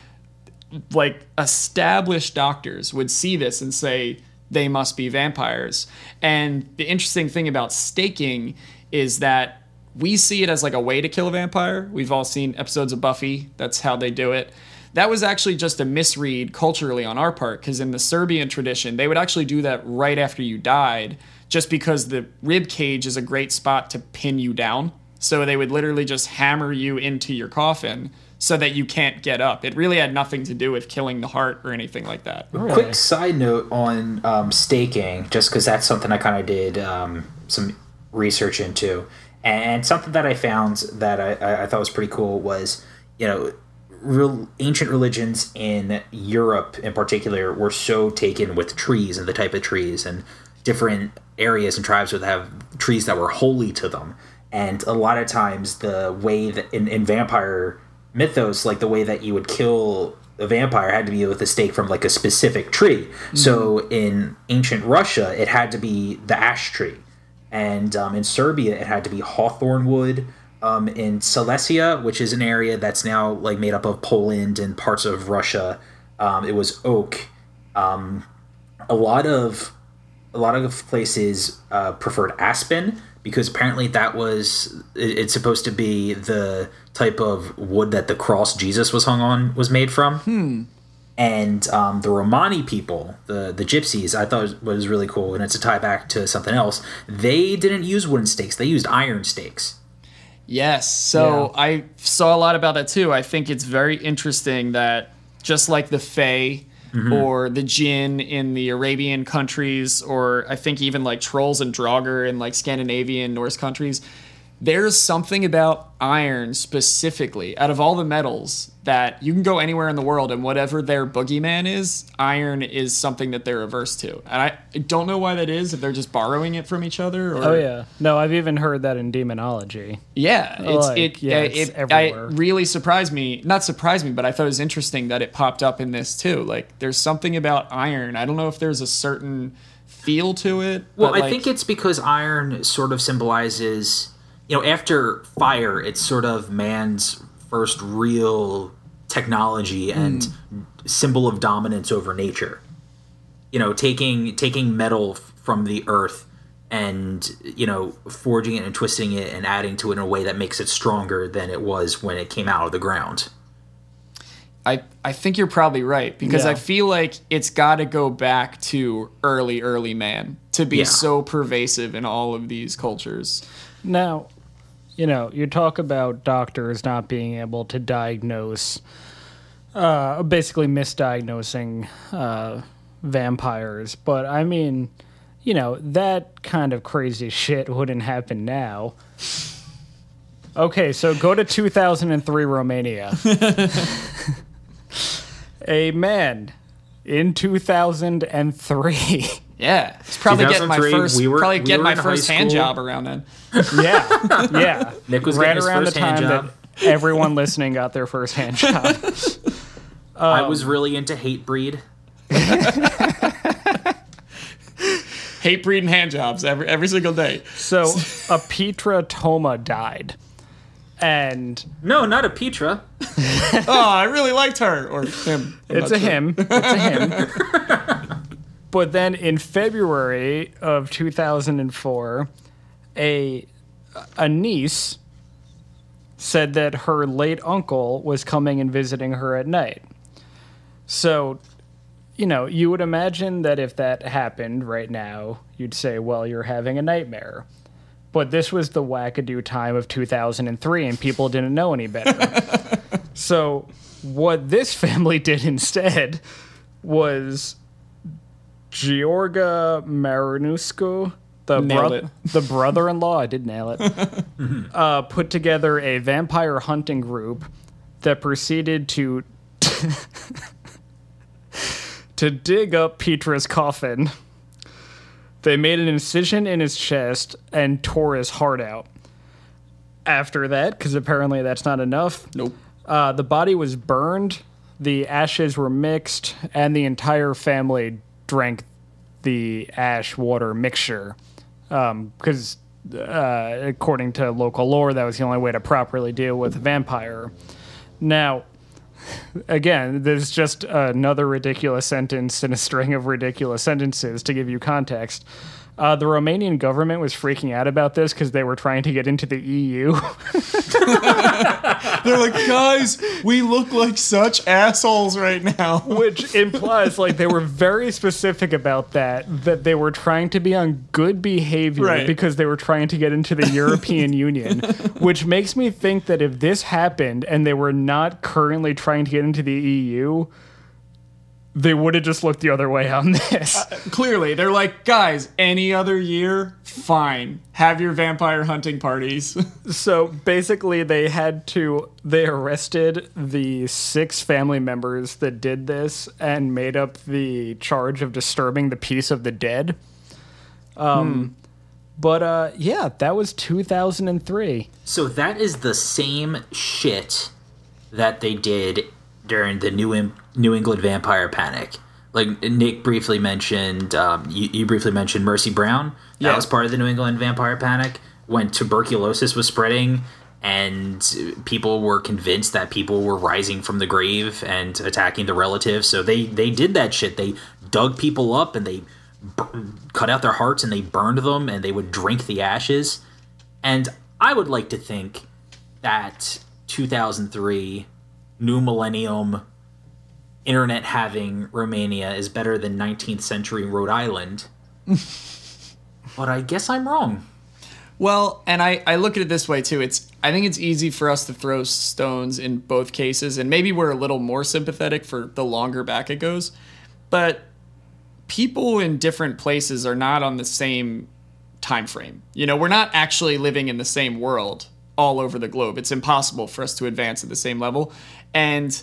C: like established doctors would see this and say they must be vampires. And the interesting thing about staking is that we see it as like a way to kill a vampire. We've all seen episodes of Buffy, that's how they do it. That was actually just a misread culturally on our part because in the Serbian tradition, they would actually do that right after you died just because the rib cage is a great spot to pin you down. So they would literally just hammer you into your coffin so that you can't get up. It really had nothing to do with killing the heart or anything like that.
B: Quick side note on um, staking, just because that's something I kind of did um, some research into, and something that I found that I, I thought was pretty cool was, you know, real ancient religions in Europe in particular were so taken with trees and the type of trees and different areas and tribes would have trees that were holy to them. And a lot of times the way that in, in vampire mythos, like the way that you would kill a vampire had to be with a stake from like a specific tree. Mm-hmm. So in ancient Russia, it had to be the ash tree. And um, in Serbia, it had to be hawthorn wood. Um, in Silesia, which is an area that's now like made up of Poland and parts of Russia, um, it was oak. Um, a lot of a lot of places uh, preferred aspen because apparently that was it's supposed to be the type of wood that the cross Jesus was hung on was made from.
C: Hmm.
B: And um, the Romani people, the the Gypsies, I thought was really cool, and it's a tie back to something else. They didn't use wooden stakes; they used iron stakes.
C: Yes, so yeah. I saw a lot about that too. I think it's very interesting that just like the Fae mm-hmm. or the Jinn in the Arabian countries, or I think even like trolls and Draugr in like Scandinavian Norse countries. There's something about iron specifically, out of all the metals, that you can go anywhere in the world and whatever their boogeyman is, iron is something that they're averse to. And I don't know why that is, if they're just borrowing it from each other. Or...
D: Oh, yeah. No, I've even heard that in demonology.
C: Yeah. It's, like, it, yeah, it, it's it, it really surprised me. Not surprised me, but I thought it was interesting that it popped up in this too. Like, there's something about iron. I don't know if there's a certain feel to it.
B: Well, I like, think it's because iron sort of symbolizes you know, after fire, it's sort of man's first real technology and mm. symbol of dominance over nature. You know, taking taking metal from the earth and you know forging it and twisting it and adding to it in a way that makes it stronger than it was when it came out of the ground.
C: I I think you're probably right because yeah. I feel like it's got to go back to early early man to be yeah. so pervasive in all of these cultures.
D: Now, you know, you talk about doctors not being able to diagnose, uh, basically misdiagnosing uh, vampires, but I mean, you know, that kind of crazy shit wouldn't happen now. Okay, so go to 2003 Romania. A man in 2003
C: Yeah, it's probably getting my first we were, probably we getting my first hand job around then.
D: Yeah, yeah. Nick was right around the time that everyone listening got their first hand job.
B: Um, I was really into Hatebreed.
C: Hatebreed and hand jobs every every single day.
D: So a Petra Toma died. And
B: no, not a Petra.
C: oh, I really liked her or him.
D: it's a sure. him. It's a him. But then in February of 2004, a a niece said that her late uncle was coming and visiting her at night. So, you know, you would imagine that if that happened right now, you'd say, well, you're having a nightmare. But this was the wackadoo time of 2003, and people didn't know any better. so, what this family did instead was Georga Marinescu, the bro- the brother-in-law, I did nail it, uh, put together a vampire hunting group that proceeded to to dig up Petra's coffin, they made an incision in his chest and tore his heart out. After that, because apparently that's not enough,
C: Nope.
D: uh, the body was burned, the ashes were mixed, and the entire family drank the ash water mixture. Because, uh, according to local lore, that was the only way to properly deal with a vampire. Now, again, there's just another ridiculous sentence in a string of ridiculous sentences to give you context. Uh, the Romanian government was freaking out about this because they were trying to get into the EU.
C: They're like, guys, we look like such assholes right now.
D: which implies like they were very specific about that that they were trying to be on good behavior
C: Right.
D: because they were trying to get into the European Union which makes me think that if this happened and they were not currently trying to get into the EU they would have just looked the other way on this.
C: Clearly, they're like, guys, any other year, fine. Have your vampire hunting parties.
D: so basically they had to they arrested the six family members that did this and made up the charge of disturbing the peace of the dead um but uh yeah that was 2003
B: So that is the same shit that they did during the New Em- New England Vampire Panic. Like Nick briefly mentioned, um, you, you briefly mentioned Mercy Brown. That
C: Yeah.
B: was part of the New England Vampire Panic when tuberculosis was spreading, and people were convinced that people were rising from the grave and attacking the relatives. So they they did that shit. They dug people up and they cut out their hearts and they burned them and they would drink the ashes. And I would like to think that 2003 new millennium internet having Romania is better than 19th century Rhode Island. but I guess I'm wrong.
C: Well, and I, I look at it this way too. It's I think it's easy for us to throw stones in both cases, and maybe we're a little more sympathetic for the longer back it goes. But people in different places are not on the same time frame. You know, we're not actually living in the same world all over the globe. It's impossible for us to advance at the same level. And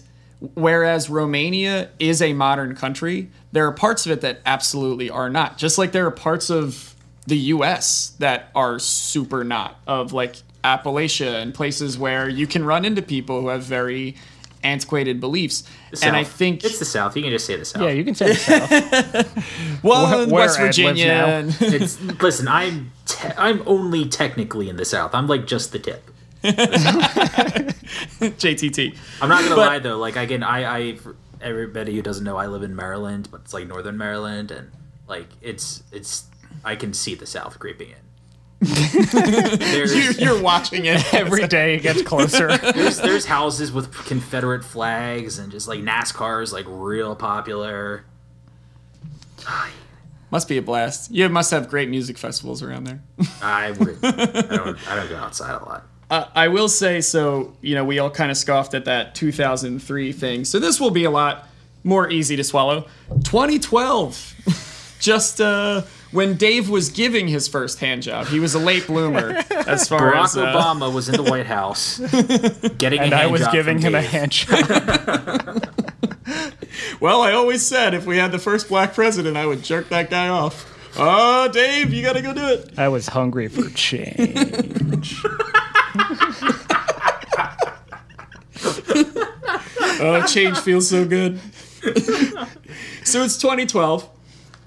C: whereas Romania is a modern country, there are parts of it that absolutely are not. Just like there are parts of the US that are super not, of like Appalachia and places where you can run into people who have very antiquated beliefs. And I
B: South.
C: think
B: it's the South. You can just say the South.
D: yeah you can say the south
C: well,
D: where-
C: in
D: where
C: West Virginia
D: now.
C: and
B: It's listen. I'm te- I'm only technically in the South. I'm like just the tip.
C: JTT.
B: I'm not gonna
C: But-
B: lie though. Like again, I, I for everybody who doesn't know, I live in Maryland, but it's like Northern Maryland, and like it's it's I can see the South creeping in.
C: You're, you're watching it
D: every day it gets closer
B: there's there's houses with Confederate flags and just like NASCAR is like real popular.
C: Must be a blast. You must have great music festivals around there.
B: I would I don't I don't go outside a lot.
C: Uh, I will say so. You know, we all kind of scoffed at that 2003 thing. So this will be a lot more easy to swallow. 2012, just uh, when Dave was giving his first hand job, he was a late bloomer as far
B: Barack
C: as uh,
B: Obama was in the White House, getting
D: and
B: a
D: i
B: hand
D: was
B: job
D: giving
B: from
D: him a
B: Dave.
D: handshake
C: Well, I always said if we had the first black president, I would jerk that guy off. Oh, Dave, you gotta go do it.
D: i was hungry for change
C: Oh, change feels so good. so it's 2012.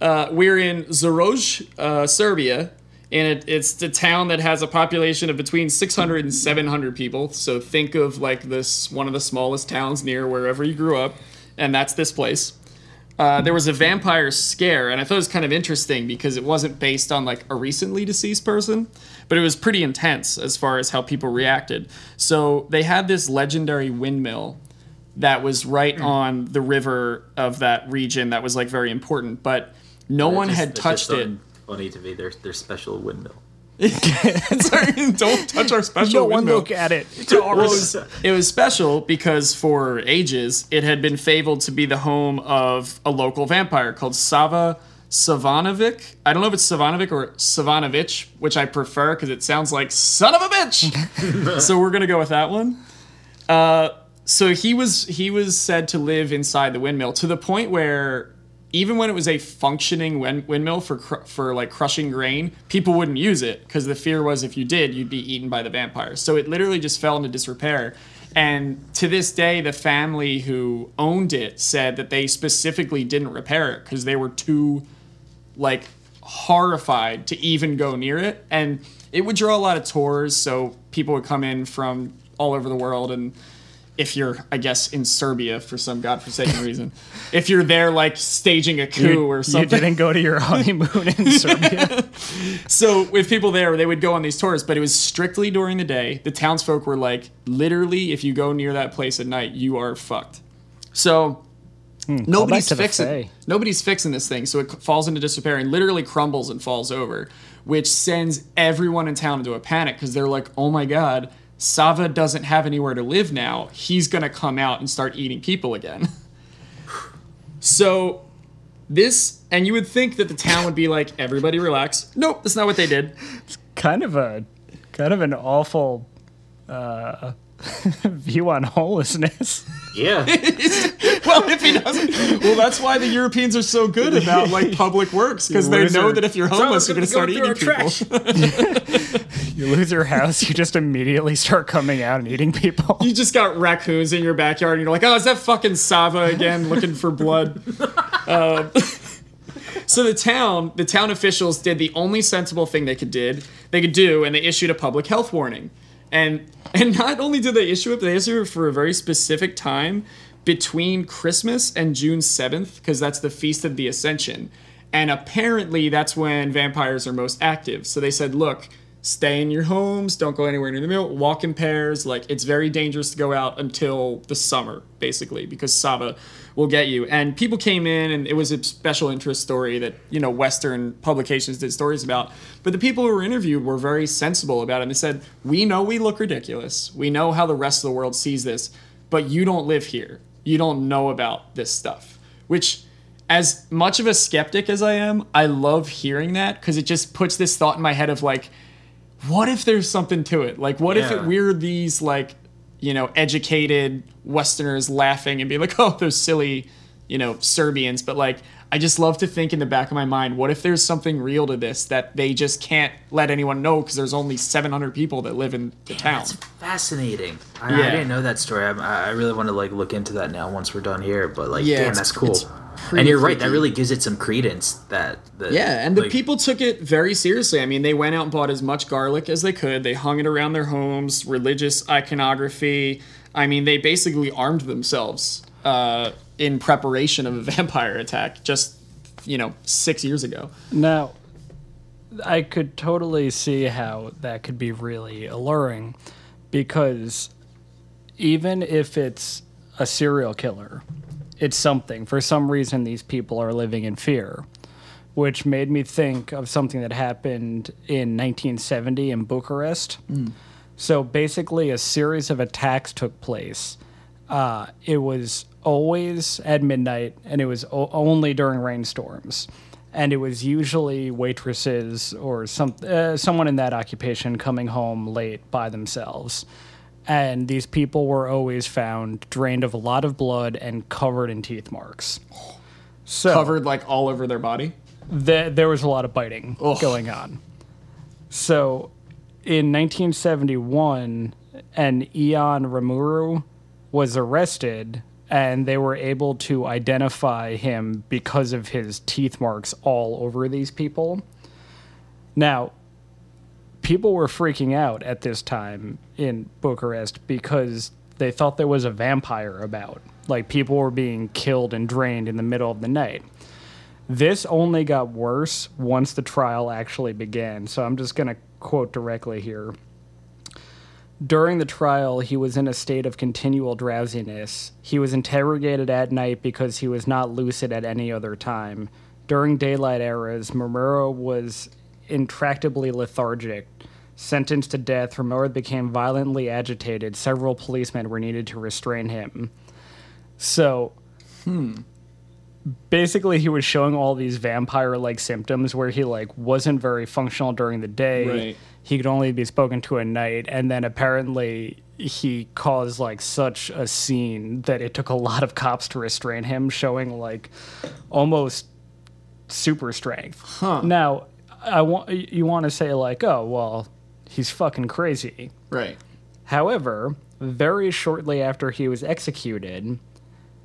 C: Uh, we're in Zaroj, uh, Serbia, and it, it's the town that has a population of between 600 and 700 people. So think of like this one of the smallest towns near wherever you grew up, and that's this place. Uh, there was a vampire scare, and I thought it was kind of interesting because it wasn't based on like a recently deceased person, but it was pretty intense as far as how people reacted. So they had this legendary windmill that was right hmm. on the river of that region that was like very important, but no one
B: Just-
C: had touched it.
B: Funny to me, their their special windmill.
C: Sorry, don't touch our special
D: no one
C: windmill.
D: look at it it's
C: it,
D: ours
C: was, it was special because for ages it had been fabled to be the home of a local vampire called Sava Savanovic. I don't know if it's Savanovic or Savanovich, which I prefer because it sounds like son of a bitch. so we're gonna go with that one. Uh, so he was he was said to live inside the windmill to the point where even when it was a functioning windmill for cr- for like crushing grain, people wouldn't use it because the fear was if you did, you'd be eaten by the vampires. So it literally just fell into disrepair. And to this day, the family who owned it said that they specifically didn't repair it because they were too like horrified to even go near it. And it would draw a lot of tours so people would come in from all over the world. And if you're i guess in serbia for some godforsaken reason if you're there like staging a coup
D: You,
C: or something, you
D: didn't go to your honeymoon in Serbia.
C: so with people there they would go on these tours but it was strictly during the day. The townsfolk were like literally if you go near that place at night you are fucked. So nobody's fixing nobody's fixing this thing so it falls into disrepair and literally crumbles and falls over which sends everyone in town into a panic because they're like oh my god sava doesn't have anywhere to live now. He's gonna come out and start eating people again. So this and you would think that the town would be like everybody relax. Nope that's not what they did.
D: It's kind of a kind of an awful uh, view on homelessness.
B: Yeah.
C: well if he doesn't well that's why the europeans are so good about like public works because they
D: Loser.
C: know that if you're homeless you're gonna start eating people
D: You lose your house, you just immediately start coming out and eating people.
C: you just got raccoons in your backyard and you're like, oh, is that fucking Sava again looking for blood? um, so the town, the town officials did the only sensible thing they could did they could do, and they issued a public health warning. And and not only did they issue it, but they issued it for a very specific time between Christmas and June 7th, because that's the Feast of the Ascension. And apparently that's when vampires are most active. So they said, look, stay in your homes, don't go anywhere near the mill, walk in pairs. Like it's very dangerous to go out until the summer, basically, because Sava will get you. And people came in and it was a special interest story that, you know, Western publications did stories about. But the people who were interviewed were very sensible about it. And they said, We know we look ridiculous. We know how the rest of the world sees this, but you don't live here. You don't know about this stuff. Which as much of a skeptic as I am, I love hearing that because it just puts this thought in my head of like, what if there's something to it? Like, what if it, we're these like, you know, educated Westerners laughing and being like, oh, those silly, you know, Serbians. But like, I just love to think in the back of my mind, what if there's something real to this that they just can't let anyone know because there's only 700 people that live in the town.
B: That's fascinating. I,
C: Yeah.
B: I didn't know that story. I, I really want to like look into that now once we're done here. But like,
C: Yeah,
B: damn, that's cool.
C: It's pretty
B: And you're right. That really gives it some credence. That, that
C: Yeah, and the
B: like,
C: people took it very seriously. I mean, they went out and bought as much garlic as they could. They hung it around their homes, religious iconography. I mean, they basically armed themselves uh, in preparation of a vampire attack just, you know, six years ago.
D: Now, I could totally see how that could be really alluring because even if it's a serial killer, it's something. For some reason, these people are living in fear, which made me think of something that happened in 1970 in Bucharest. So basically, a series of attacks took place. Uh, it was always at midnight, and it was o- only during rainstorms. And it was usually waitresses or some uh, someone in that occupation coming home late by themselves. And these people were always found drained of a lot of blood and covered in teeth marks. So
C: Covered like all over their body.
D: th- there was a lot of biting
C: Ugh.
D: going on. So, in 1971, an Ion Rîmaru was arrested, and they were able to identify him because of his teeth marks all over these people. Now, people were freaking out at this time in Bucharest because they thought there was a vampire about. Like, people were being killed and drained in the middle of the night. This only got worse once the trial actually began. So I'm just going to quote directly here. During the trial, he was in a state of continual drowsiness. He was interrogated at night because he was not lucid at any other time. During daylight eras, Murmuro was intractably lethargic. Sentenced to death, Rîmaru became violently agitated. Several policemen were needed to restrain him. So, hmm. basically he was showing all these vampire like symptoms where he like wasn't very functional during the day
C: Right.
D: he could only be spoken to at night. And then apparently he caused like such a scene that it took a lot of cops to restrain him, showing like almost super strength.
C: Huh.
D: Now, I want you want to say like, oh well, he's fucking crazy.
C: Right.
D: However, very shortly after he was executed,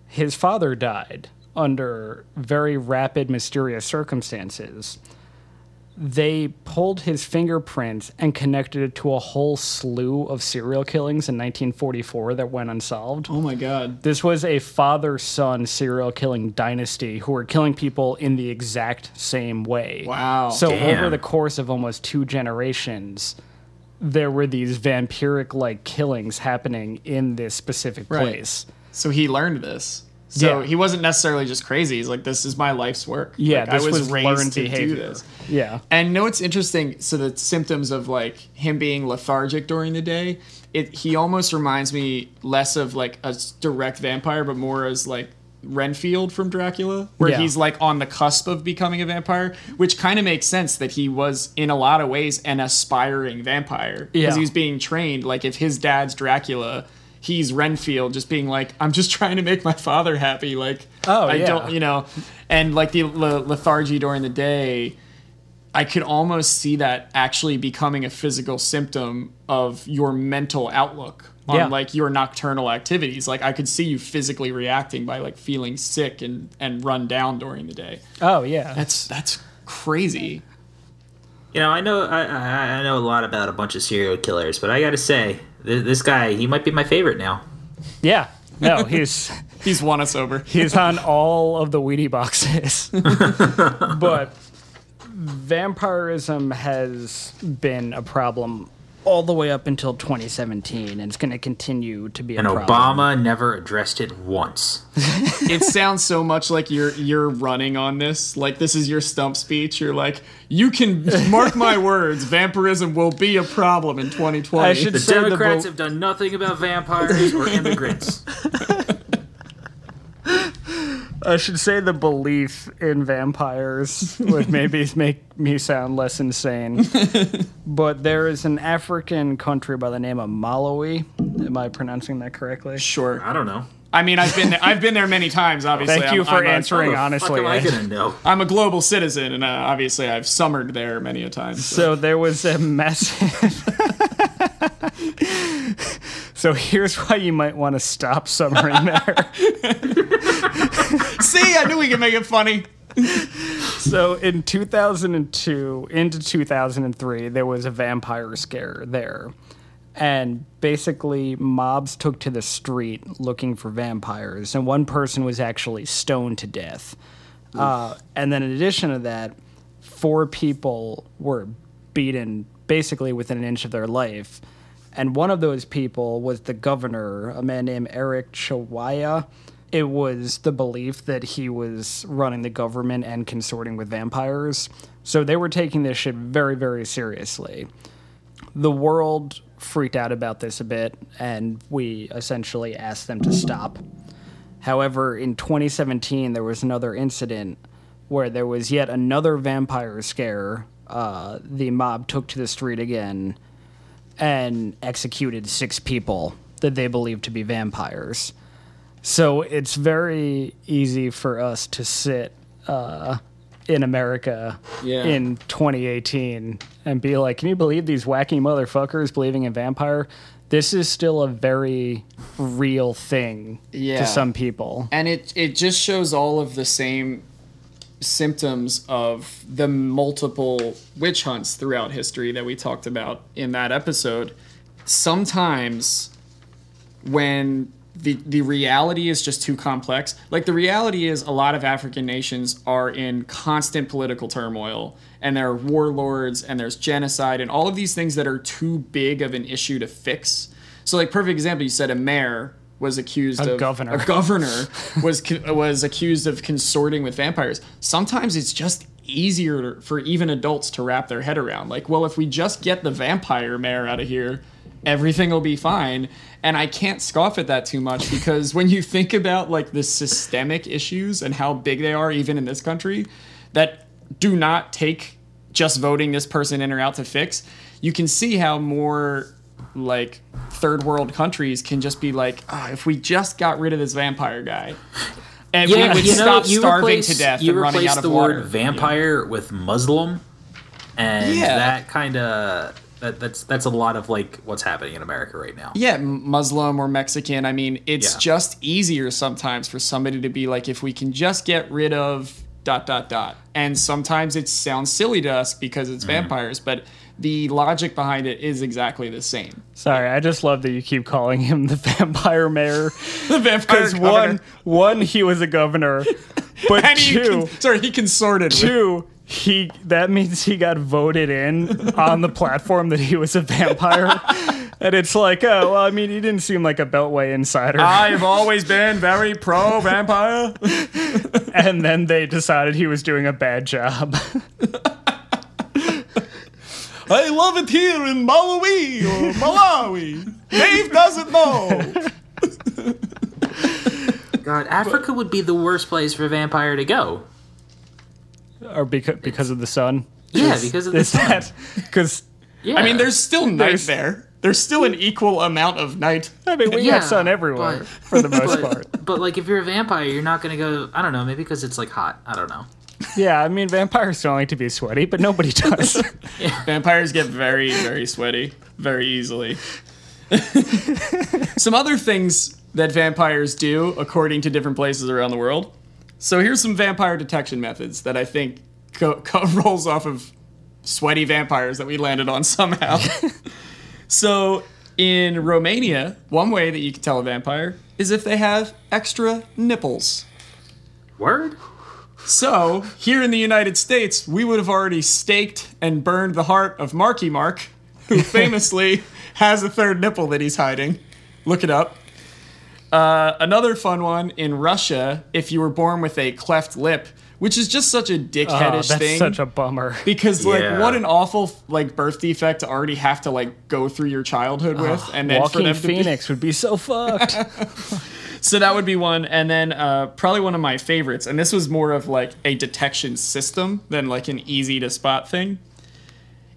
D: his father died under very rapid, mysterious circumstances. They pulled his fingerprints and connected it to a whole slew of serial killings in 1944 that went unsolved.
C: Oh my god.
D: This was a father son serial killing dynasty who were killing people in the exact same way.
C: Wow.
D: So,
B: Damn.
D: over the course of almost two generations, there were these vampiric like killings happening in this specific
C: Right.
D: place.
C: So he learned this. So
D: Yeah.
C: he wasn't necessarily just crazy. He's like, this is my life's work.
D: Yeah,
C: Like,
D: this
C: I was,
D: was
C: raised
D: learned
C: to
D: behavior.
C: do this.
D: Yeah.
C: And know what's interesting? So the symptoms of like him being lethargic during the day, it he almost reminds me less of like a direct vampire, but more as like Renfield from Dracula, where
D: Yeah.
C: he's like on the cusp of becoming a vampire, which kind of makes sense that he was in a lot of ways an aspiring vampire because
D: Yeah.
C: he was being trained. Like if his dad's Dracula. He's Renfield, just being like, I'm just trying to make my father happy. Like,
D: Oh,
C: I
D: yeah.
C: don't, you know, and like the le- lethargy during the day, I could almost see that actually becoming a physical symptom of your mental outlook on
D: Yeah.
C: like your nocturnal activities. Like I could see you physically reacting by like feeling sick and and run down during the day.
D: Oh, yeah.
C: That's that's crazy.
B: You know, I know I, I I know a lot about a bunch of serial killers, but I got to say, th- this guy he might be my favorite now.
D: yeah. No, he's.
C: He's won us over.
D: He's on all of the Wheatie boxes. but vampirism has been a problem all the way up until 2017, and it's going to continue to be a
B: And
D: problem.
B: Obama never addressed it once.
C: it sounds so much like you're you're running on this. Like this is your stump speech. You're like, you can mark my words, vampirism will be a problem in 2020.
D: I should
B: The
D: say the
B: Democrats
D: bo-
B: have done nothing about vampires or immigrants.
D: I should say the belief in vampires would maybe make me sound less insane. but there is an African country by the name of Malawi. Am I pronouncing that correctly?
C: Sure.
B: I don't know.
C: I mean, I've been there, I've been there many times. Obviously,
D: Thank you
C: I'm,
D: for
C: I'm
D: answering
B: How the
D: honestly.
B: fuck am I
D: Ed.
B: gonna know?
C: I'm a global citizen, and uh, obviously, I've summered there many a time. So.
D: So there was a massive. so here's why you might want to stop summering there.
C: See, I knew we could make it funny.
D: so in 2002 into 2003, there was a vampire scare there. And basically, mobs took to the street looking for vampires, and one person was actually stoned to death. Uh, and then, in addition to that, four people were beaten basically within an inch of their life. And one of those people was the governor, a man named Eric Chiwaya. It was the belief that he was running the government and consorting with vampires. So they were taking this shit very, very seriously. The world freaked out about this a bit, and we essentially asked them to stop. However, in 2017, there was another incident where there was yet another vampire scare. Uh, the mob took to the street again and executed six people that they believed to be vampires. So it's very easy for us to sit uh, in America
C: Yeah.
D: in 2018 and be like, can you believe these wacky motherfuckers believing in vampire? This is still a very real thing
C: Yeah.
D: to some people.
C: and it it just shows all of the same symptoms of the multiple witch hunts throughout history that we talked about in that episode sometimes when the the reality is just too complex like the reality is a lot of african nations are in constant political turmoil and there are warlords and there's genocide and all of these things that are too big of an issue to fix so like perfect example you said a mayor was accused
D: A
C: of
D: governor.
C: a governor was was accused of consorting with vampires. Sometimes it's just easier for even adults to wrap their head around. Like, well, if we just get the vampire mayor out of here, everything will be fine. And I can't scoff at that too much because when you think about like the systemic issues and how big they are, even in this country, that do not take just voting this person in or out to fix. you can see how more like third world countries can just be like, "Ah, if we just got rid of this vampire guy, and we would stop starving to death and running out of
B: the
C: water.
B: word vampire with Muslim, and
C: Yeah.
B: that kind of that, that's that's a lot of like what's happening in America right now.
C: Yeah, Muslim or Mexican. I mean, it's
B: Yeah.
C: just easier sometimes for somebody to be like, if we can just get rid of dot dot dot. And sometimes it sounds silly to us because
B: Mm.
C: it's vampires, but the logic behind it is exactly the same.
D: Sorry, I just love that you keep calling him the vampire mayor.
C: The vampire
D: Because one, one, he was a governor, but
C: and he
D: two,
C: con- sorry, he consorted with
D: two, he that means he got voted in on the platform that he was a vampire. And it's like, oh, well, I mean, he didn't seem like a Beltway insider.
C: I've always been very pro vampire.
D: and then they decided he was doing a bad job.
C: I love it here in Malawi or Malawi. Dave doesn't know.
B: God, Africa would be the worst place for a vampire to go.
D: Or because because of the sun.
B: Yeah, because of the
D: Is
B: sun.
D: that because
B: Yeah.
C: I mean, there's still night
D: There's-
C: there. There's still an equal amount of night.
D: I mean we
B: Yeah,
D: have sun everywhere
B: but-
D: for the most part.
B: but, but like if you're a vampire, you're not gonna go. I don't know, maybe because it's like hot. I don't know.
D: Yeah, I mean vampires don't like to be sweaty, but nobody does.
C: Vampires get very, very sweaty very easily. some other things that vampires do, according to different places around the world. So here's some vampire detection methods that I think co- co- rolls off of sweaty vampires that we landed on somehow. so in Romania, one way that you can tell a vampire is if they have extra nipples.
B: Word.
C: So, here in the United States, we would have already staked and burned the heart of Marky Mark, who famously has a third nipple that he's hiding. Look it up. Uh, another fun one in Russia, if you were born with a cleft lip, which is just such a
D: oh,
C: dickheadish
D: that's
C: thing.
D: such a bummer.
C: because like
B: Yeah.
C: what an awful like birth defect to already have to like go through your childhood with and then for
D: Joaquin
C: them to be-
D: Phoenix would be so fucked.
C: so that would be one, and then uh, probably one of my favorites. And this was more of like a detection system than like an easy to spot thing.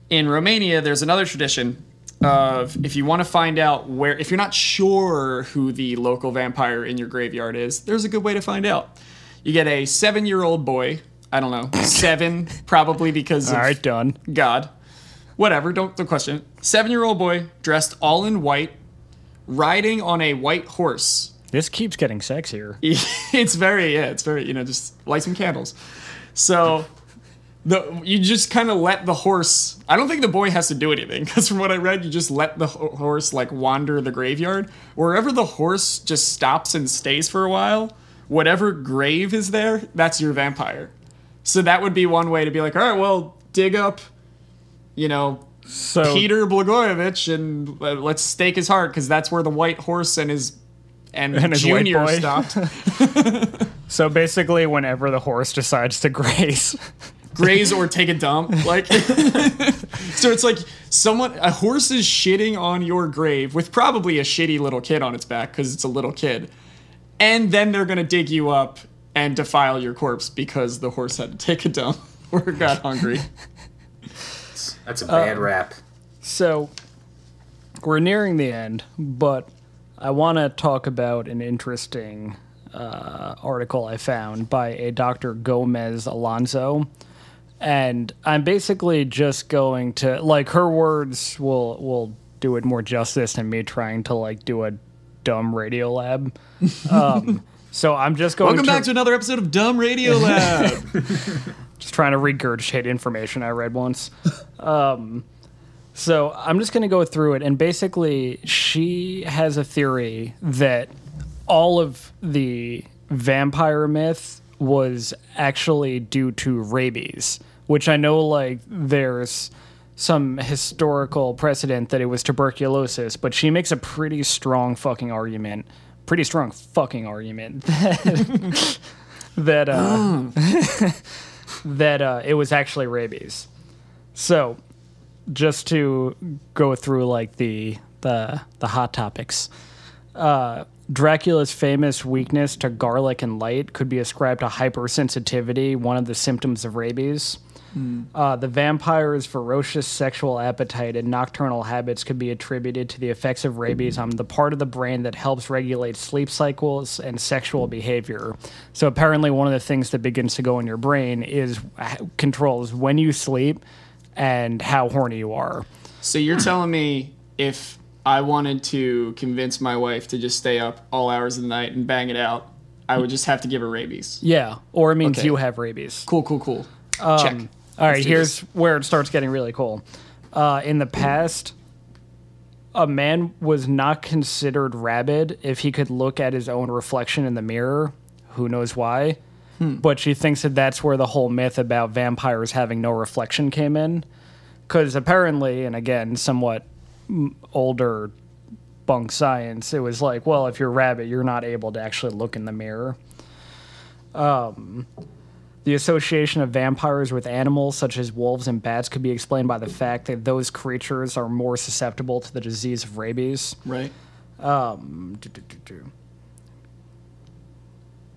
C: In Romania, there's another tradition of if you want to find out where, if you're not sure who the local vampire in your graveyard is, there's a good way to find out. You get a seven-year-old boy. I don't know, seven, probably because
D: All
C: of
D: right, done.
C: God. Whatever, don't, don't question it. Seven year old boy, dressed all in white, riding on a white horse.
D: This keeps getting sexier.
C: it's very, yeah, it's very, you know, just light some candles. So. The, you just kind of let the horse. I don't think the boy has to do anything because from what I read, you just let the ho- horse like wander the graveyard. Wherever the horse just stops and stays for a while, whatever grave is there, that's your vampire. So that would be one way to be like, all right, well, dig up, you know,
D: So
C: Peter Blagojevich and uh, let's stake his heart because that's where the white horse and his and,
D: And his
C: Junior stopped.
D: so basically, whenever the horse decides to graze,
C: Graze or take a dump, like. so it's like someone a horse is shitting on your grave with probably a shitty little kid on its back because it's a little kid, and then they're gonna dig you up and defile your corpse because the horse had to take a dump or got hungry.
B: That's a bad rap.
D: So we're nearing the end, but I want to talk about an interesting uh, article I found by a Dr. Gomez Alonso. And I'm basically just going to like her words will will do it more justice than me trying to like do a dumb radio lab. Um, so I'm just going to
C: Welcome
D: to,
C: back to another episode of Dumb Radio Lab.
D: just trying to regurgitate information I read once. Um, so I'm just going to go through it, and basically, she has a theory that all of the vampire myth was actually due to rabies, which I know, like, there's some historical precedent that it was tuberculosis, but she makes a pretty strong fucking argument, pretty strong fucking argument that that uh, that uh, it was actually rabies. So, just to go through like the the the hot topics, uh, Dracula's famous weakness to garlic and light could be ascribed to hypersensitivity, one of the symptoms of rabies. Uh, the vampire's ferocious sexual appetite and nocturnal habits could be attributed to the effects of rabies on the part of the brain that helps regulate sleep cycles and sexual behavior. So apparently, one of the things that begins to go in your brain is controls when you sleep and how horny you are.
C: So you're telling me if I wanted to convince my wife to just stay up all hours of the night and bang it out, I would just have to give her rabies.
D: Yeah, or it means
C: Okay.
D: you have rabies.
C: Cool, cool, cool.
D: Um,
C: Check.
D: All right, here's
C: this.
D: where it starts getting really cool. Uh, in the past, a man was not considered rabid if he could look at his own reflection in the mirror. Who knows why? But she thinks that that's where the whole myth about vampires having no reflection came in. Because apparently, and again, somewhat older bunk science, it was like, well, if you're rabid, you're not able to actually look in the mirror. The association of vampires with animals such as wolves and bats could be explained by the fact that those creatures are more susceptible to the disease of rabies.
C: Right.
D: Um, do, do, do.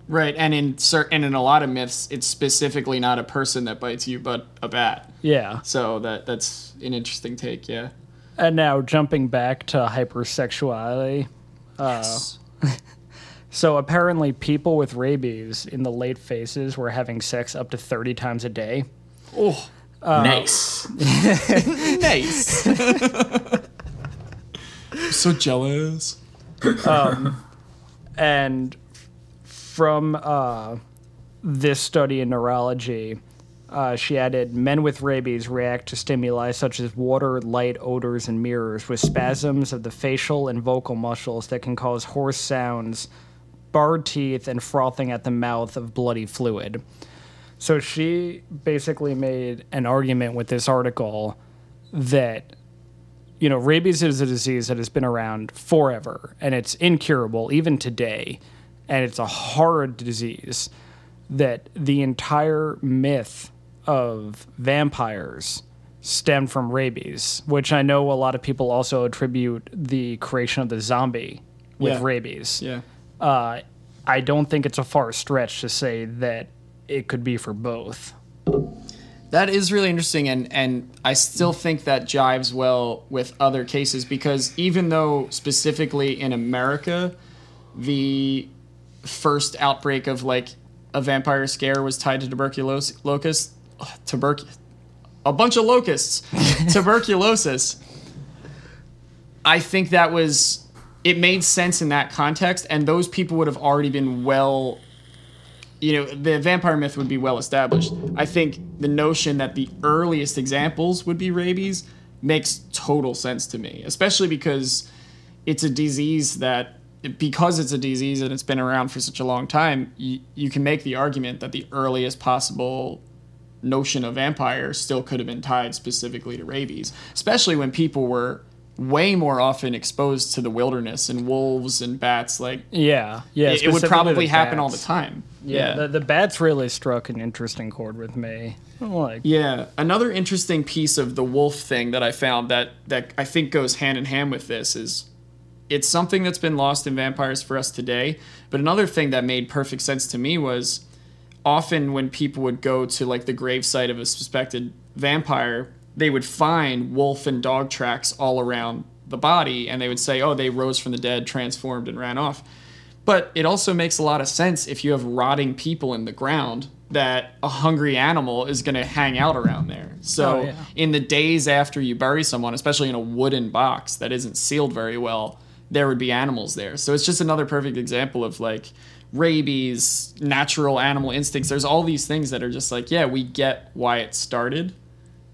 C: Right, and in cer- and in a lot of myths, it's specifically not a person that bites you, but a bat.
D: Yeah.
C: So that that's an interesting take. Yeah.
D: And now jumping back to hypersexuality. Uh, so apparently, people with rabies in the late phases were having sex up to 30 times a day.
C: Oh,
B: nice.
C: nice. so jealous.
D: and from uh, this study in neurology, uh, she added men with rabies react to stimuli such as water, light, odors, and mirrors with spasms of the facial and vocal muscles that can cause hoarse sounds, barred teeth, and frothing at the mouth of bloody fluid. So she basically made an argument with this article that you know, rabies is a disease that has been around forever and it's incurable even today. And it's a horrid disease that the entire myth of vampires stemmed from rabies, which I know a lot of people also attribute the creation of the zombie with
C: Yeah.
D: rabies.
C: Yeah.
D: Uh, I don't think it's a far stretch to say that it could be for both.
C: That is really interesting, and and I still think that jives well with other cases because even though specifically in America, the first outbreak of like a vampire scare was tied to tuberculosis, locust, tuberc, a bunch of locusts, tuberculosis. I think that was it made sense in that context, and those people would have already been well you know, the vampire myth would be well established. I think the notion that the earliest examples would be rabies makes total sense to me, especially because it's a disease that, because it's a disease and it's been around for such a long time, you, you can make the argument that the earliest possible notion of vampire still could have been tied specifically to rabies, especially when people were way more often exposed to the wilderness and wolves and bats like
D: Yeah, yeah.
C: it, it would probably happen all the time
D: Yeah, The, the bats really struck an interesting chord with me. Like,
C: Yeah, another interesting piece of the wolf thing that I found that that I think goes hand in hand with this is it's something that's been lost in vampires for us today, but another thing that made perfect sense to me was often when people would go to like the gravesite of a suspected vampire, they would find wolf and dog tracks all around the body and they would say, "Oh, they rose from the dead, transformed and ran off." But it also makes a lot of sense if you have rotting people in the ground that a hungry animal is going to hang out around there. So,
D: Oh, yeah.
C: in the days after you bury someone, especially in a wooden box that isn't sealed very well, there would be animals there. So, it's just another perfect example of like rabies, natural animal instincts. There's all these things that are just like, yeah, we get why it started,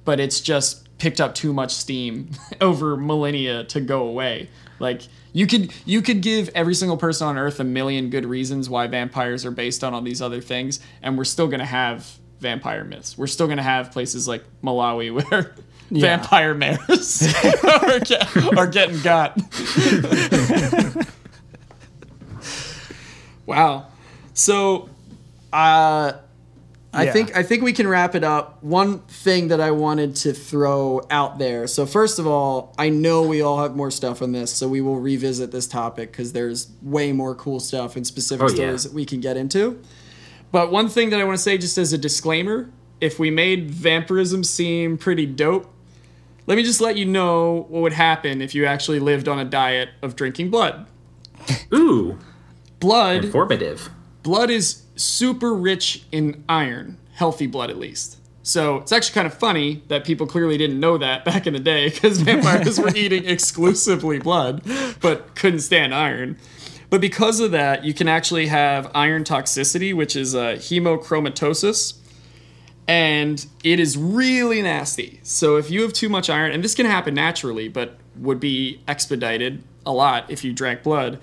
C: but it's just picked up too much steam over millennia to go away. Like you could you could give every single person on earth a million good reasons why vampires are based on all these other things and we're still going to have vampire myths. We're still going to have places like Malawi where vampire mayors are, get, are getting got. wow. So uh I
D: Yeah.
E: think I think we can wrap it up. One thing that I wanted to throw out there. So first of all, I know we all have more stuff on this, so we will revisit this topic because there's way more cool stuff and specific
B: Oh, yeah.
E: stories that we can get into.
C: But one thing that I want to say, just as a disclaimer, if we made vampirism seem pretty dope, let me just let you know what would happen if you actually lived on a diet of drinking blood.
B: Ooh,
C: Blood
B: informative.
C: blood is super rich in iron, healthy blood at least. So it's actually kind of funny that people clearly didn't know that back in the day because vampires were eating exclusively blood but couldn't stand iron. But because of that, you can actually have iron toxicity, which is uh, hemochromatosis, and it is really nasty. So if you have too much iron, and this can happen naturally, but would be expedited a lot if you drank blood,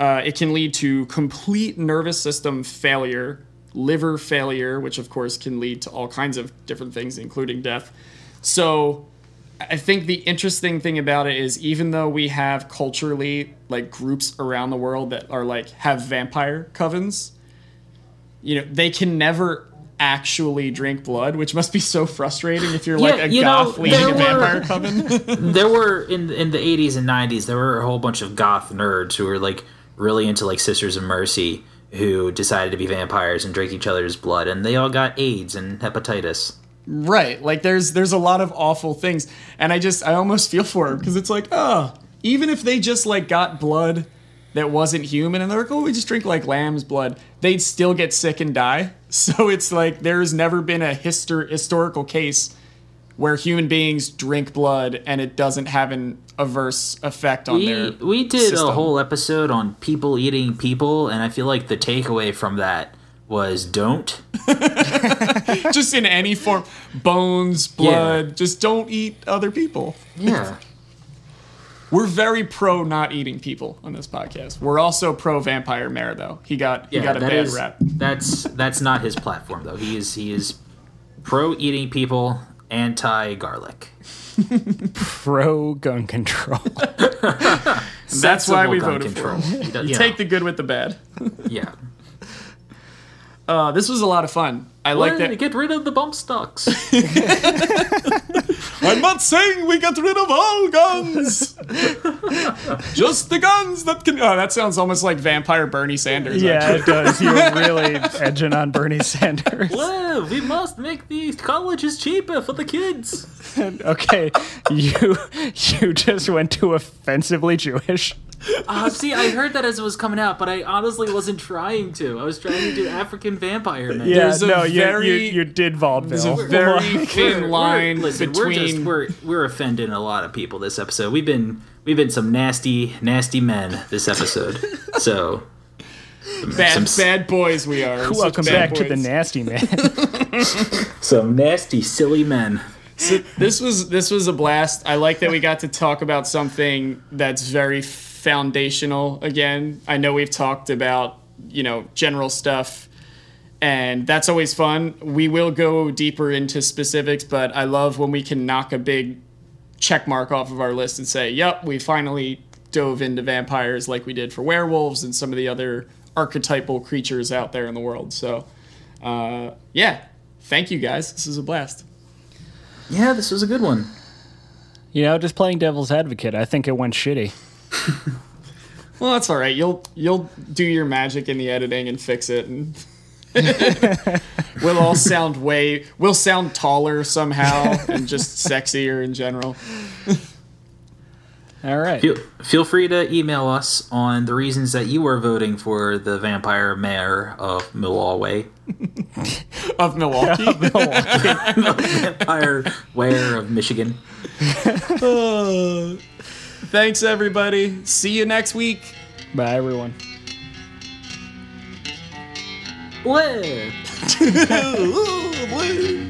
C: uh, it can lead to complete nervous system failure, liver failure, which of course can lead to all kinds of different things, including death. So I think the interesting thing about it is even though we have culturally like groups around the world that are like have vampire covens, you know, they can never actually drink blood, which must be so frustrating if you're like
B: Yeah,
C: a
B: you know,
C: goth leading a vampire coven.
B: there were in in the 80s and 90s there were a whole bunch of goth nerds who were like really into like sisters of mercy who decided to be vampires and drink each other's blood and they all got aids and hepatitis
C: right. Like there's there's a lot of awful things. And I just I almost feel for them because it's like, oh, even if they just like got blood that wasn't human and they're like, oh, we just drink like lamb's blood, they'd still get sick and die. So it's like there's never been a histor- historical case where human beings drink blood and it doesn't have an adverse effect on their
B: we, we did
C: system.
B: a whole episode on people eating people and i feel like the takeaway from that was don't.
C: Just in any form bones blood just don't eat other people.
B: Yeah.
C: We're very pro not eating people on this podcast. We're also pro vampire mayor though. He got he got a bad
B: is-
C: rap.
B: that's that's not his platform though. He is he is pro eating people anti garlic
D: Pro gun control.
C: that's why we voted for him.
B: Does-
C: you
B: you
C: take
B: know,
C: the good with the bad.
B: Yeah.
C: Uh, this was a lot of fun. I like that
B: get rid of the bump stocks
C: i'm not saying we get rid of all guns just the guns that can oh that sounds almost like vampire bernie sanders
D: yeah,
C: actually.
D: it does. You're really edging on Bernie Sanders.
B: well, we must make these colleges cheaper for the kids
D: Okay, you you just went too offensively Jewish.
B: Uh, see, I heard that as it was coming out, but I honestly wasn't trying to. I was trying to do African vampire man.
D: Yeah,
C: There's
D: no, you,
C: very-
D: you you did
C: there's a very thin line
B: listen,
C: between
B: we're just we're we're offending a lot of people this episode. We've been we've been some nasty nasty men this episode. so
C: bad
B: some-
C: bad boys we are
D: Welcome
C: bad
D: back to the nasty man.
B: some nasty silly men.
C: So this was this was a blast. I like that we got to talk about something that's very foundational again. I know we've talked about, you know, general stuff and that's always fun. We will go deeper into specifics, but I love when we can knock a big check mark off of our list and say, "Yep, we finally dove into vampires like we did for werewolves and some of the other archetypal creatures out there in the world." So, uh, yeah, thank you guys. This is a blast.
B: Yeah, this was a good one.
D: you know, just playing devil's advocate. I think it went shitty.
C: Well, that's all right. You'll you'll do your magic in the editing and fix it, and we'll all sound way we'll sound taller somehow and just sexier in general.
D: All right.
B: Feel, feel free to email us on the reasons that you were voting for the vampire mayor of Milwaukee. Of Milwaukee.
C: of Milwaukee.
B: vampire mayor of Michigan.
C: Thanks, everybody. See you next week.
D: Bye, everyone.
B: Where?
C: Ooh, boy.